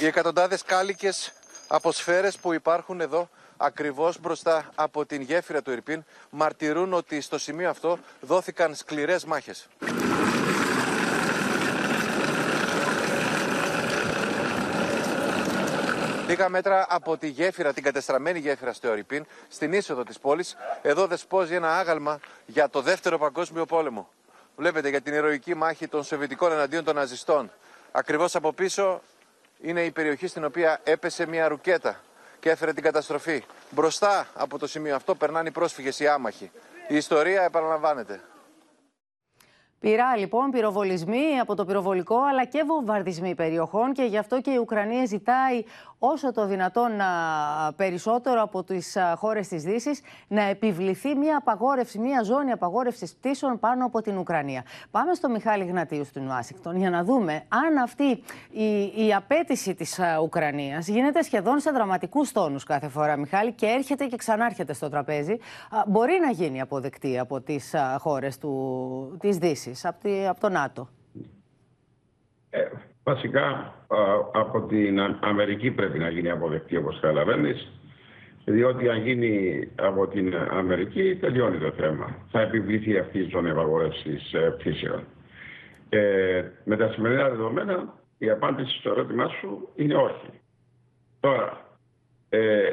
Οι εκατοντάδες κάλικες από σφαίρες που υπάρχουν εδώ ακριβώς μπροστά από την γέφυρα του Ιρπίν μαρτυρούν ότι στο σημείο αυτό δόθηκαν σκληρές μάχες. Λίγα μέτρα από τη γέφυρα, την κατεστραμμένη γέφυρα στο Ιρπίν, στην είσοδο της πόλης, εδώ δεσπόζει ένα άγαλμα για το δεύτερο παγκόσμιο πόλεμο. Βλέπετε για την ηρωική μάχη των Σοβιετικών εναντίον των ναζιστών. Ακριβώς από πίσω είναι η περιοχή στην οποία έπεσε μια ρουκέτα και έφερε την καταστροφή. Μπροστά από το σημείο αυτό περνάνε οι πρόσφυγες, οι άμαχοι. Η ιστορία επαναλαμβάνεται. Πειρά λοιπόν, πυροβολισμοί από το πυροβολικό αλλά και βομβαρδισμοί περιοχών και γι' αυτό και η Ουκρανία ζητάει όσο το δυνατόν α, περισσότερο από τις α, χώρες της Δύσης να επιβληθεί μια απαγόρευση, μια ζώνη απαγόρευσης πτήσεων πάνω από την Ουκρανία. Πάμε στο Μιχάλη Γνατίου στην Ουάσιγκτον για να δούμε αν αυτή η, η απέτηση της α, Ουκρανίας γίνεται σχεδόν σε δραματικούς τόνους κάθε φορά Μιχάλη και έρχεται και ξανάρχεται στο τραπέζι μπορεί να γίνει αποδεκτή από τις χώρες του, της Δύσης, από, τη, από το ΝΑΤΟ. Ε, βασικά α, από την Α- Αμερική πρέπει να γίνει αποδεκτή όπως καταλαβαίνεις διότι αν γίνει από την Αμερική τελειώνει το θέμα. Θα επιβληθεί αυτή η ζώνη απαγόρευσης ε, πτήσεων. Ε, με τα σημερινά δεδομένα η απάντηση στο ερώτημά σου είναι όχι. Τώρα, ε,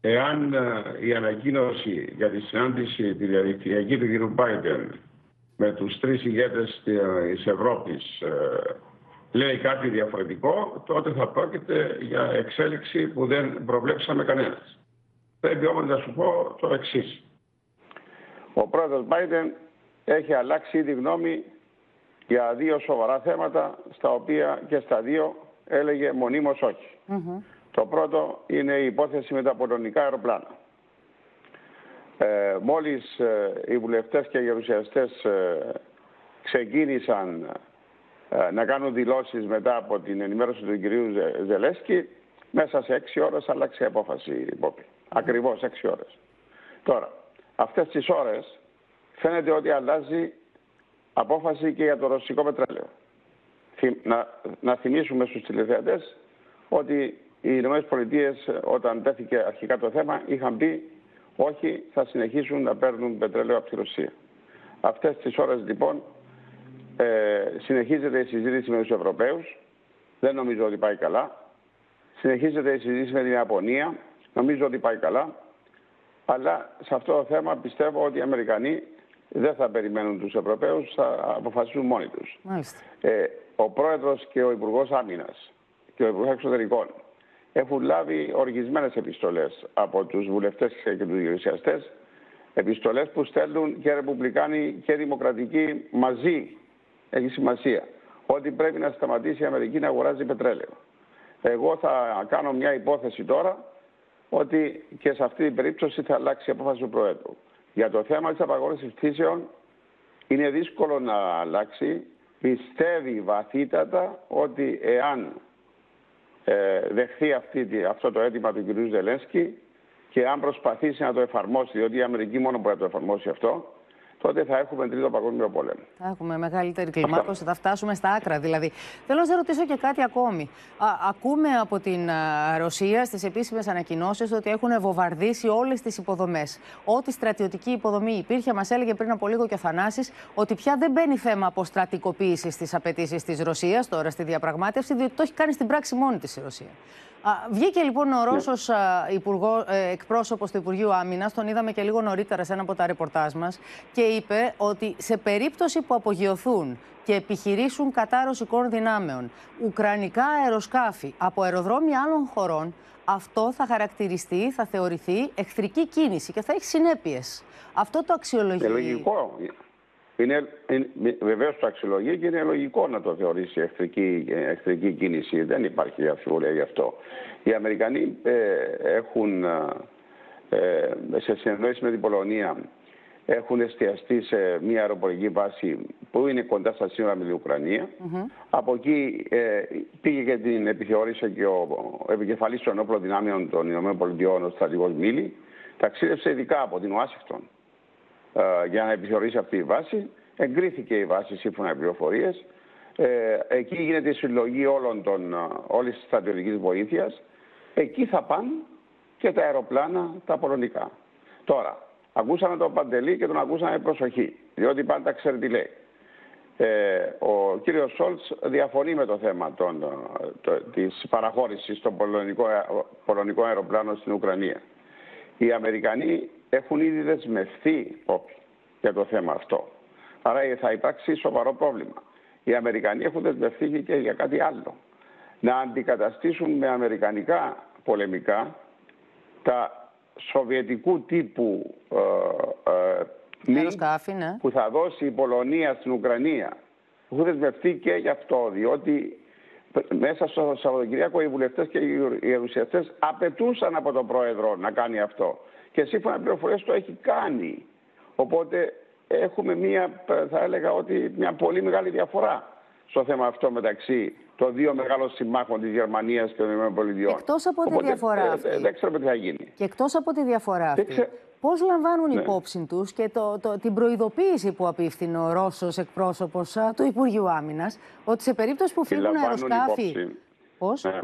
εάν ε, η ανακοίνωση για τη συνάντηση τη διαδικτυακή του κ. Biden με τους τρεις ηγέτες της Ευρώπης ε, λέει κάτι διαφορετικό, τότε θα πρόκειται για εξέλιξη που δεν προβλέψαμε κανένας. Πρέπει όμως να σου πω το εξής. Ο πρόεδρος Biden έχει αλλάξει ήδη γνώμη για δύο σοβαρά θέματα, στα οποία και στα δύο έλεγε μονίμως όχι. Το πρώτο είναι η υπόθεση με τα πολωνικά αεροπλάνα. Ε, μόλις ε, οι βουλευτές και οι γερουσιαστές ε, ξεκίνησαν ε, να κάνουν δηλώσεις μετά από την ενημέρωση του κυρίου Ζε- Ζελέσκη, μέσα σε έξι ώρες άλλαξε η απόφαση η Πόπη. Ακριβώς έξι ώρες. Τώρα, αυτές τις ώρες φαίνεται ότι αλλάζει απόφαση και για το ρωσικό πετρέλαιο. Θυ- Να, να θυμίσουμε στους τηλεθεατές ότι οι Ηνωμένες Πολιτείες όταν τέθηκε αρχικά το θέμα είχαν πει όχι θα συνεχίσουν να παίρνουν πετρέλαιο από τη Ρωσία. Αυτές τις ώρες λοιπόν ε, συνεχίζεται η συζήτηση με τους Ευρωπαίους. Δεν νομίζω ότι πάει καλά. Συνεχίζεται η συζήτηση με την Ιαπωνία. Νομίζω ότι πάει καλά. Αλλά σε αυτό το θέμα πιστεύω ότι οι Αμερικανοί δεν θα περιμένουν τους Ευρωπαίους, θα αποφασίσουν μόνοι τους. Μάλιστα. Ε, ο πρόεδρος και ο Υπουργός Άμυνας και ο Υπουργός Εξωτερικών έχουν λάβει οργισμένες επιστολές από τους βουλευτές και τους γερουσιαστές επιστολές που στέλνουν και ρεπουμπλικάνοι και δημοκρατικοί μαζί. Έχει σημασία. Ότι πρέπει να σταματήσει η Αμερική να αγοράζει πετρέλαιο. Εγώ θα κάνω μια υπόθεση τώρα ότι και σε αυτή την περίπτωση θα αλλάξει η απόφαση του Προέδρου. Για το θέμα της απαγόρευσης πτήσεων είναι δύσκολο να αλλάξει. Πιστεύει βαθύτατα ότι εάν ε, δεχθεί αυτή, τη- αυτό το αίτημα του κ. Ζελένσκι και αν προσπαθήσει να το εφαρμόσει, διότι η Αμερική μόνο μπορεί να το εφαρμόσει αυτό, τότε θα έχουμε τρίτο παγκόσμιο πόλεμο. Θα έχουμε μεγαλύτερη κλιμάκωση, θα φτάσουμε στα άκρα δηλαδή. Θέλω να σε ρωτήσω και κάτι ακόμη. Α, ακούμε από την α, Ρωσία στις επίσημες ανακοινώσεις ότι έχουν βομβαρδίσει όλες τις υποδομές. Ό,τι στρατιωτική υποδομή υπήρχε, μας έλεγε πριν από λίγο και ο Θανάσης, ότι πια δεν μπαίνει θέμα αποστρατικοποίηση στι απαιτήσεις της Ρωσίας τώρα στη διαπραγμάτευση, διότι το έχει κάνει στην πράξη μόνη της η Ρωσία. Α, βγήκε λοιπόν ο Ρώσος α, υπουργό, ε, εκπρόσωπος του Υπουργείου Άμυνας, τον είδαμε και λίγο νωρίτερα σε ένα από τα ρεπορτάζ μας και είπε ότι σε περίπτωση που απογειωθούν και επιχειρήσουν κατά ρωσικών δυνάμεων ουκρανικά αεροσκάφη από αεροδρόμια άλλων χωρών, αυτό θα χαρακτηριστεί, θα θεωρηθεί εχθρική κίνηση και θα έχει συνέπειες. Αυτό το αξιολογεί. Είναι λογικό. Είναι, είναι, Βεβαίως το αξιολογεί και είναι λογικό να το θεωρήσει εχθρική, εχθρική κίνηση. Δεν υπάρχει αμφιβολία γι' αυτό. Οι Αμερικανοί ε, έχουν ε, σε συνεννόηση με την Πολωνία έχουν εστιαστεί σε μια αεροπορική βάση που είναι κοντά στα σύνορα με την Ουκρανία. Από εκεί ε, πήγε και την επιθεώρησε και ο, ο επικεφαλής των ενόπλων δυνάμεων των ΗΠΑ, ο στρατηγός Μίλη. Ταξίδευσε ειδικά από την Ουάσιγκτον ε, για να επιθεωρήσει αυτή η βάση. Εγκρίθηκε η βάση σύμφωνα με πληροφορίες. Ε, εκεί γίνεται η συλλογή όλων των, ε, όλης της στρατιωτικής βοήθειας. Εκεί θα πάνε και τα αεροπλάνα τα πολωνικά. Τώρα, ακούσαμε τον Παντελή και τον ακούσαμε προσοχή, διότι πάντα ξέρει τι λέει. Ε, ο κύριος Σόλτς διαφωνεί με το θέμα των, ε, το, της παραχώρησης των πολωνικών, πολωνικών αεροπλάνων στην Ουκρανία. Οι Αμερικανοί έχουν ήδη δεσμευτεί για το θέμα αυτό. Άρα θα υπάρξει σοβαρό πρόβλημα. Οι Αμερικανοί έχουν δεσμευτεί και για κάτι άλλο. Να αντικαταστήσουν με αμερικανικά πολεμικά τα σοβιετικού τύπου ε, ε, ναι. που θα δώσει η Πολωνία στην Ουκρανία. Έχουν δεσμευτεί και γι' αυτό, διότι μέσα στο Σαββατοκυριακό οι βουλευτές και οι γερουσιαστέ απαιτούσαν από τον πρόεδρο να κάνει αυτό. Και σύμφωνα με πληροφορίες το έχει κάνει. Οπότε έχουμε μια, θα έλεγα ότι μια πολύ μεγάλη διαφορά στο θέμα αυτό μεταξύ των δύο μεγάλων συμμάχων της Γερμανίας και των ΗΠΑ. Εκτός από τη διαφορά ε, αυτή. δεν ξέρω τι θα γίνει. Και εκτός από τη διαφορά αυτή. Ξε... Πώς λαμβάνουν ναι. υπόψη τους και το, το, την προειδοποίηση που απίφθηνε ο Ρώσος εκπρόσωπος του Υπουργείου Άμυνας ότι σε περίπτωση που φύγουν αεροσκάφη... Πώς; Ναι.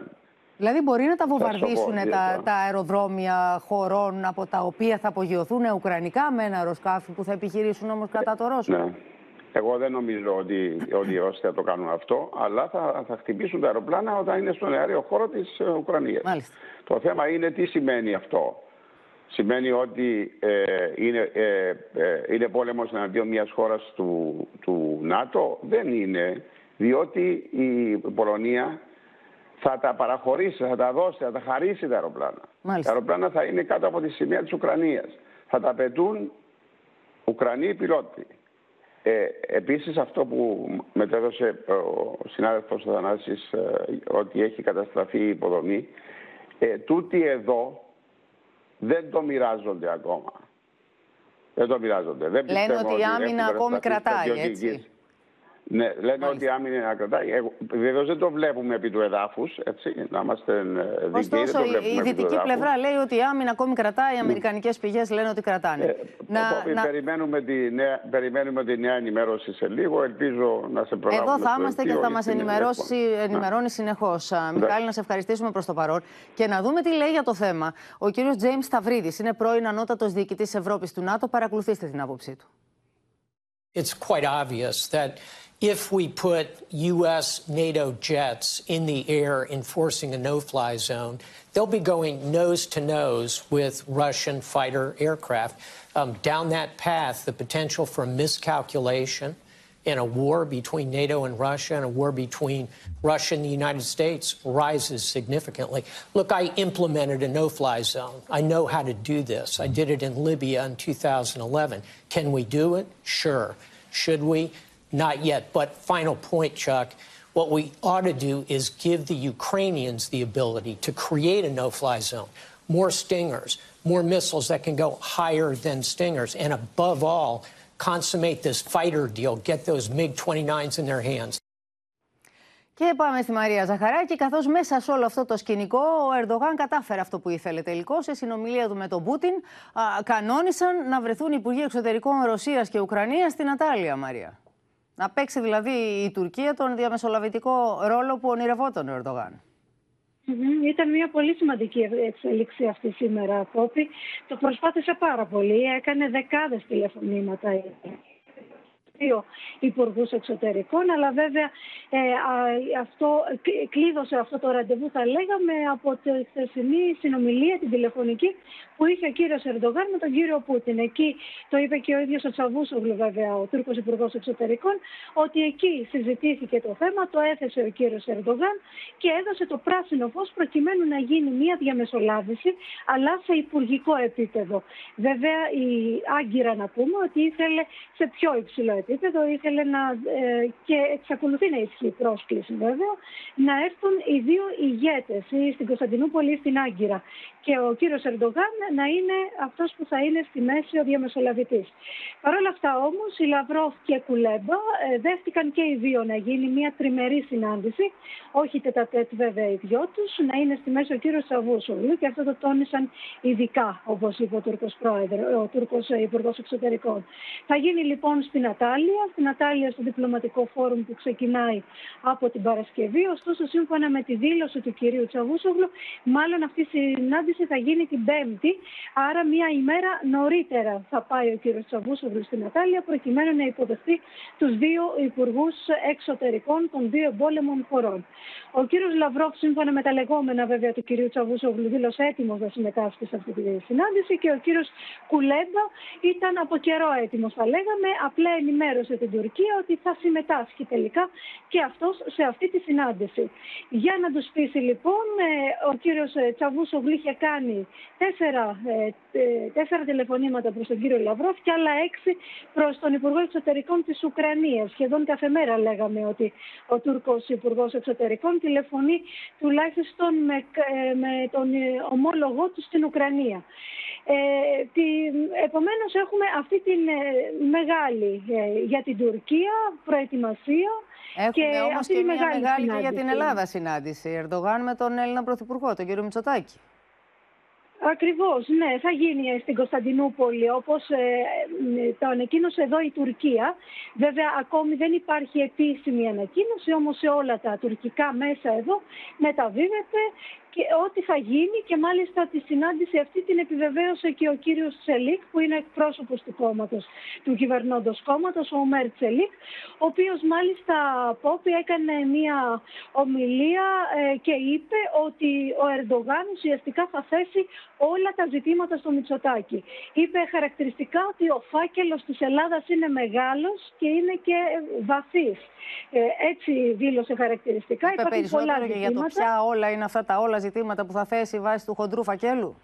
Δηλαδή μπορεί να τα βομβαρδίσουν τα, τα αεροδρόμια χωρών από τα οποία θα απογειωθούν ουκρανικά με ένα αεροσκάφη που θα επιχειρήσουν όμως κατά το Ρώσο. Ναι. Εγώ δεν νομίζω ότι, ότι οι Ρώσοι θα το κάνουν αυτό, αλλά θα, θα χτυπήσουν τα αεροπλάνα όταν είναι στον αέριο χώρο της ε, Ουκρανίας. Μάλιστα. Το θέμα είναι τι σημαίνει αυτό. Σημαίνει ότι ε, είναι, ε, ε, είναι πόλεμος εναντίον μιας χώρας του, του ΝΑΤΟ; Δεν είναι, διότι η Πολωνία θα τα παραχωρήσει, θα τα δώσει, θα τα χαρίσει τα αεροπλάνα. Μάλιστα. Τα αεροπλάνα θα είναι κάτω από τη σημαία της Ουκρανίας. Θα τα πετούν Ουκρανοί πιλότοι. Ε, επίσης αυτό που μετέδωσε ο συνάδελφος Θανάσης ε, ότι έχει καταστραφεί η υποδομή, ε, τούτοι εδώ δεν το μοιράζονται ακόμα. Δεν το μοιράζονται. Δεν Λένε ότι η άμυνα ακόμη κρατάει, έτσι. Ναι, λένε Μάλιστα. ότι η άμυνα να κρατάει. Βεβαίως δεν το βλέπουμε επί του εδάφους, έτσι, να είμαστε ε, δίκαιοι. Ωστόσο, η δυτική πλευρά λέει ότι η άμυνα ακόμη κρατάει, οι αμερικανικές πηγές λένε ότι κρατάνε. Ε, να, να... Περιμένουμε, τη νέα, περιμένουμε τη νέα ενημέρωση σε λίγο. Ελπίζω να σε προλάβουμε. Εδώ θα είμαστε και θα μας ενημερώνει συνεχώς. Μιχάλη, να σε ευχαριστήσουμε προς το παρόν και να δούμε τι λέει για το θέμα. Ο κύριος Τζέιμς Σταυρίδης είναι πρώην ανώτατος διοικητής Ευρώπης του ΝΑΤΟ. Παρακολουθήστε την άποψή του. It's quite obvious that if we put U.S. NATO jets in the air enforcing a no fly zone, they'll be going nose to nose with Russian fighter aircraft. Um, down that path, the potential for miscalculation in a war between NATO and Russia and a war between Russia and the United States rises significantly. Look, I implemented a no fly zone. I know how to do this. I did it in Libya in 2011. Can we do it? Sure. Should we? Not yet. But final point, Chuck. What we ought to do is give the Ukrainians the ability to create a no fly zone, more stingers, more missiles that can go higher than stingers, and above all, consummate this fighter deal, get those MiG 29s in their hands. Και πάμε στη Μαρία Ζαχαράκη. Καθώ μέσα σε όλο αυτό το σκηνικό, ο Ερντογάν κατάφερε αυτό που ήθελε τελικώ. Σε συνομιλία του με τον Πούτιν, α, κανόνισαν να βρεθούν Υπουργοί Εξωτερικών Ρωσία και Ουκρανία στην Ατάλια, Μαρία. Να παίξει δηλαδή η Τουρκία τον διαμεσολαβητικό ρόλο που ονειρευόταν ο Ερντογάν. Ήταν μια πολύ σημαντική εξέλιξη αυτή σήμερα, Κόπη. Το προσπάθησε πάρα πολύ. Έκανε δεκάδες τηλεφωνήματα δύο υπουργούς εξωτερικών, αλλά βέβαια ε, αυτό, κλείδωσε αυτό το ραντεβού, θα λέγαμε, από τη χθεσινή συνομιλία, την τηλεφωνική, που είχε ο κύριος Ερντογάν με τον κύριο Πούτιν. Εκεί το είπε και ο ίδιος ο Τσαβούσογλου, βέβαια, ο Τούρκος Υπουργός Εξωτερικών, ότι εκεί συζητήθηκε το θέμα, το έθεσε ο κύριος Ερντογάν και έδωσε το πράσινο φως προκειμένου να γίνει μια διαμεσολάβηση, αλλά σε υπουργικό επίπεδο. Βέβαια, η Άγκυρα να πούμε ότι ήθελε σε πιο υψηλό επίπεδο, ήθελε να. Ε, και εξακολουθεί να υπάρχει πρόσκληση βέβαια, να έρθουν οι δύο ηγέτες ή στην Κωνσταντινούπολη ή στην Άγκυρα και ο κύριος Ερντογάν να είναι αυτός που θα είναι στη μέση ο διαμεσολαβητής. Παρ' όλα αυτά όμως η Λαυρόφ και Κουλέμπα ε, δέχτηκαν και οι δύο να γίνει μια τριμερή συνάντηση, όχι τετατέτ βέβαια οι δυο τους, να είναι στη μέση ο κύριος Σαβούσογλου και αυτό το τόνισαν ειδικά όπως είπε ο Τούρκος, πρόεδρο, ο Τούρκος Υπουργός Εξωτερικών. Θα γίνει λοιπόν στην Ατάλια, στην Ατάλια στο διπλωματικό φόρουμ που ξεκινάει από την Παρασκευή, ωστόσο σύμφωνα με τη δήλωση του κυρίου Τσαβούσογλου, μάλλον αυτή η συνάντηση θα γίνει την Πέμπτη, άρα μία ημέρα νωρίτερα θα πάει ο κύριος Τσαβούσογλου στην Ατάλια προκειμένου να υποδεχθεί τους δύο υπουργούς εξωτερικών των δύο εμπόλεμων χωρών. Ο κύριος Λαυρόφ, σύμφωνα με τα λεγόμενα βέβαια του κυρίου Τσαβούσογλου, δήλωσε έτοιμο να συμμετάσχει σε αυτή τη συνάντηση και ο κύριος Κουλέμπα ήταν από καιρό έτοιμος, θα λέγαμε. Απλά ενημέρωσε την Τουρκία ότι θα συμμετάσχει τελικά και αυτός σε αυτή τη συνάντηση. Για να τους πείσει λοιπόν, ε, ο κύριος Τσαβούσογλου είχε κάνει τέσσερα, ε, ε, τέσσερα τηλεφωνήματα προς τον κύριο Λαυρόφ και άλλα έξι προς τον Υπουργό Εξωτερικών της Ουκρανίας. Σχεδόν κάθε μέρα λέγαμε ότι ο Τούρκος Υπουργός Εξωτερικών τηλεφωνεί τουλάχιστον με, ε, με τον ομόλογό του στην Ουκρανία. Ε, τη, επομένως έχουμε αυτή την μεγάλη για την Τουρκία προετοιμασία Έχουμε και όμως αυτή και τη μια μεγάλη, μεγάλη και για συνάντηση. την Ελλάδα συνάντηση. Ερντογάν με τον Έλληνα Πρωθυπουργό, τον κύριο Μητσοτάκη. Ακριβώς, ναι, θα γίνει στην Κωνσταντινούπολη όπως ε, ε, το ανακοίνωσε εδώ η Τουρκία. Βέβαια ακόμη δεν υπάρχει επίσημη ανακοίνωση, όμως σε όλα τα τουρκικά μέσα εδώ μεταβίβεται και ό,τι θα γίνει και μάλιστα τη συνάντηση αυτή την επιβεβαίωσε και ο κύριος Τσελίκ που είναι εκπρόσωπος του κόμματος, του κυβερνώντος κόμματος, ο Ομέρ Τσελίκ, ο οποίος μάλιστα Πόπη έκανε μια ομιλία ε, και είπε ότι ο Ερντογάν ουσιαστικά θα θέσει όλα τα ζητήματα στο Μητσοτάκι. Είπε χαρακτηριστικά ότι ο φάκελος της Ελλάδας είναι μεγάλος και είναι και βαθύς. Ε, έτσι δήλωσε χαρακτηριστικά. Είπε Υπάρχουν πολλά περισσότερο και για το ζητήματα. ποια όλα είναι αυτά τα όλα ζητήματα που θα θέσει βάσει του χοντρού φακέλου;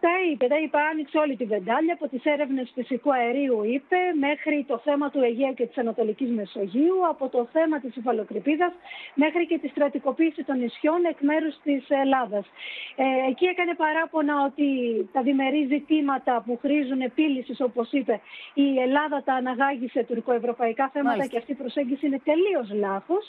Τα είπε, τα είπε, άνοιξε όλη τη βεντάλια από τις έρευνες φυσικού αερίου, είπε, μέχρι το θέμα του Αιγαίου και της Ανατολικής Μεσογείου, από το θέμα της υφαλοκρηπίδας μέχρι και τη στρατικοποίηση των νησιών εκ μέρους της Ελλάδας. Ε, εκεί έκανε παράπονα ότι τα διμερεί ζητήματα που χρήζουν επίλυσης, όπως είπε, η Ελλάδα τα αναγάγει σε τουρκοευρωπαϊκά θέματα Μάλιστα. και αυτή η προσέγγιση είναι τελείως λάθος.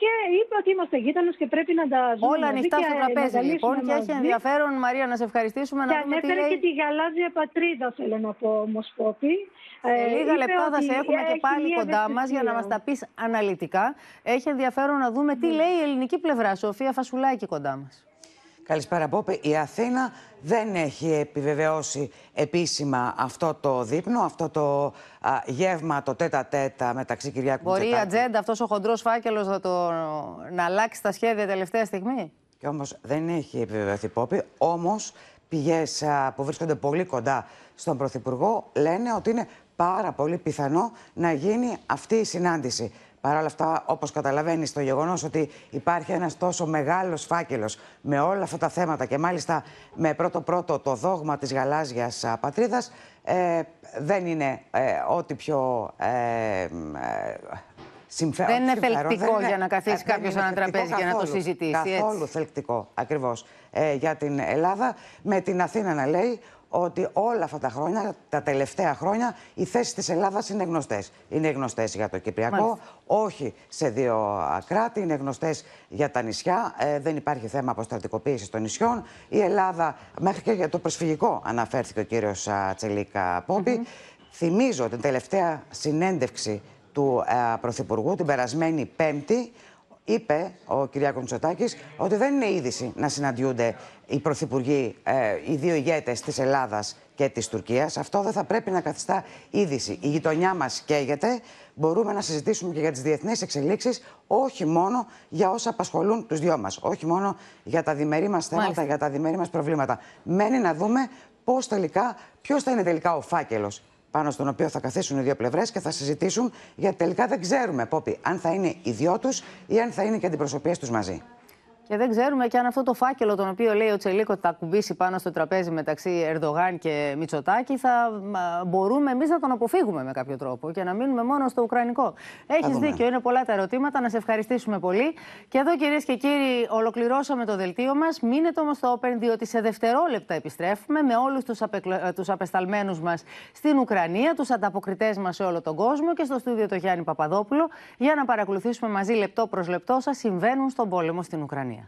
Και είπε ότι είμαστε γείτονες και πρέπει να τα ζούμε. Όλα μαζί ανοιχτά και στο να τραπέζι τα λοιπόν λύσουμε και έχει μαζί. ενδιαφέρον, Μαρία, να σε ευχαριστήσουμε Και να δούμε τι ανέφερε λέει. και τη γαλάζια πατρίδα, θέλω να πω όμω, Πόπη. Σε Ε, λίγα είπε λεπτά θα ότι σε έχουμε και έχει πάλι μια κοντά μας για να μας τα πεις αναλυτικά. Έχει ενδιαφέρον να δούμε Ναι. τι λέει η ελληνική πλευρά. Σοφία Φασουλάκη κοντά μας. Καλησπέρα, Πόπε. Η Αθήνα δεν έχει επιβεβαιώσει επίσημα αυτό το δείπνο, αυτό το α, γεύμα, το τέτα τέτα μεταξύ Κυριάκου Μπορεί η Μητσοτάκη. ατζέντα, αυτός ο χοντρός φάκελος να, το, να αλλάξει τα σχέδια τελευταία στιγμή; Και όμως δεν έχει επιβεβαιωθεί Πόπη. Όμως πηγές α, που βρίσκονται πολύ κοντά στον Πρωθυπουργό λένε ότι είναι πάρα πολύ πιθανό να γίνει αυτή η συνάντηση. Παρ' όλα αυτά, όπως καταλαβαίνεις, το γεγονός ότι υπάρχει ένας τόσο μεγάλος φάκελος με όλα αυτά τα θέματα και μάλιστα με πρώτο-πρώτο το δόγμα της γαλάζιας α, πατρίδας ε, δεν είναι ε, ό,τι πιο ε, ε, συμφε- Δεν είναι συμφέρον. θελκτικό Δεν για να καθίσει ε, δεν κάποιος είναι σε ένα θελκτικό τραπέζι και να το καθόλου. συζητήσει, έτσι. Καθόλου θελκτικό, ακριβώς, ε, για την Ελλάδα. Με την Αθήνα να λέει ότι όλα αυτά τα χρόνια, τα τελευταία χρόνια, οι θέσεις της Ελλάδας είναι γνωστές. Είναι γνωστές για το Κυπριακό, Μάλιστα. όχι σε δύο α, κράτη, είναι γνωστές για τα νησιά. Ε, δεν υπάρχει θέμα αποστρατικοποίησης των νησιών. Η Ελλάδα, μέχρι και για το προσφυγικό αναφέρθηκε ο κύριος α, Τσελίκα Πόμπη. Θυμίζω την τελευταία συνέντευξη του α, Πρωθυπουργού την περασμένη Πέμπτη είπε ο Κυριάκος Μητσοτάκης ότι δεν είναι είδηση να συναντιούνται οι πρωθυπουργοί, ε, οι δύο ηγέτες της Ελλάδας και της Τουρκίας. Αυτό δεν θα πρέπει να καθιστά είδηση. Η γειτονιά μας καίγεται. Μπορούμε να συζητήσουμε και για τις διεθνείς εξελίξεις, όχι μόνο για όσα απασχολούν τους δυο μας. Όχι μόνο για τα διμερεί μας θέματα, Μάλιστα. για τα διμερεί μας προβλήματα. Μένει να δούμε πώς τελικά, ποιος θα είναι τελικά ο φάκελος πάνω στον οποίο θα καθίσουν οι δύο πλευρές και θα συζητήσουν, γιατί τελικά δεν ξέρουμε, Πόπι, αν θα είναι οι δυο τους ή αν θα είναι και αντιπροσωπείες τους μαζί. Και δεν ξέρουμε και αν αυτό το φάκελο, τον οποίο λέει ο Τσελίκο θα κουμπίσει πάνω στο τραπέζι μεταξύ Ερντογάν και Μητσοτάκη, θα μπορούμε εμείς να τον αποφύγουμε με κάποιο τρόπο και να μείνουμε μόνο στο Ουκρανικό. Έχεις δίκιο, είναι πολλά τα ερωτήματα. Να σε ευχαριστήσουμε πολύ. Και εδώ, κυρίες και κύριοι, ολοκληρώσαμε το δελτίο μας. Μείνετε όμως στο Open, διότι σε δευτερόλεπτα επιστρέφουμε με όλους τους απεκλα... απεσταλμένους μας στην Ουκρανία, τους ανταποκριτές μας σε όλο τον κόσμο και στο στούδιο το Γιάννη Παπαδόπουλο για να παρακολουθήσουμε μαζί λεπτό προς λεπτό σα συμβαίνουν στον πόλεμο στην Ουκρανία.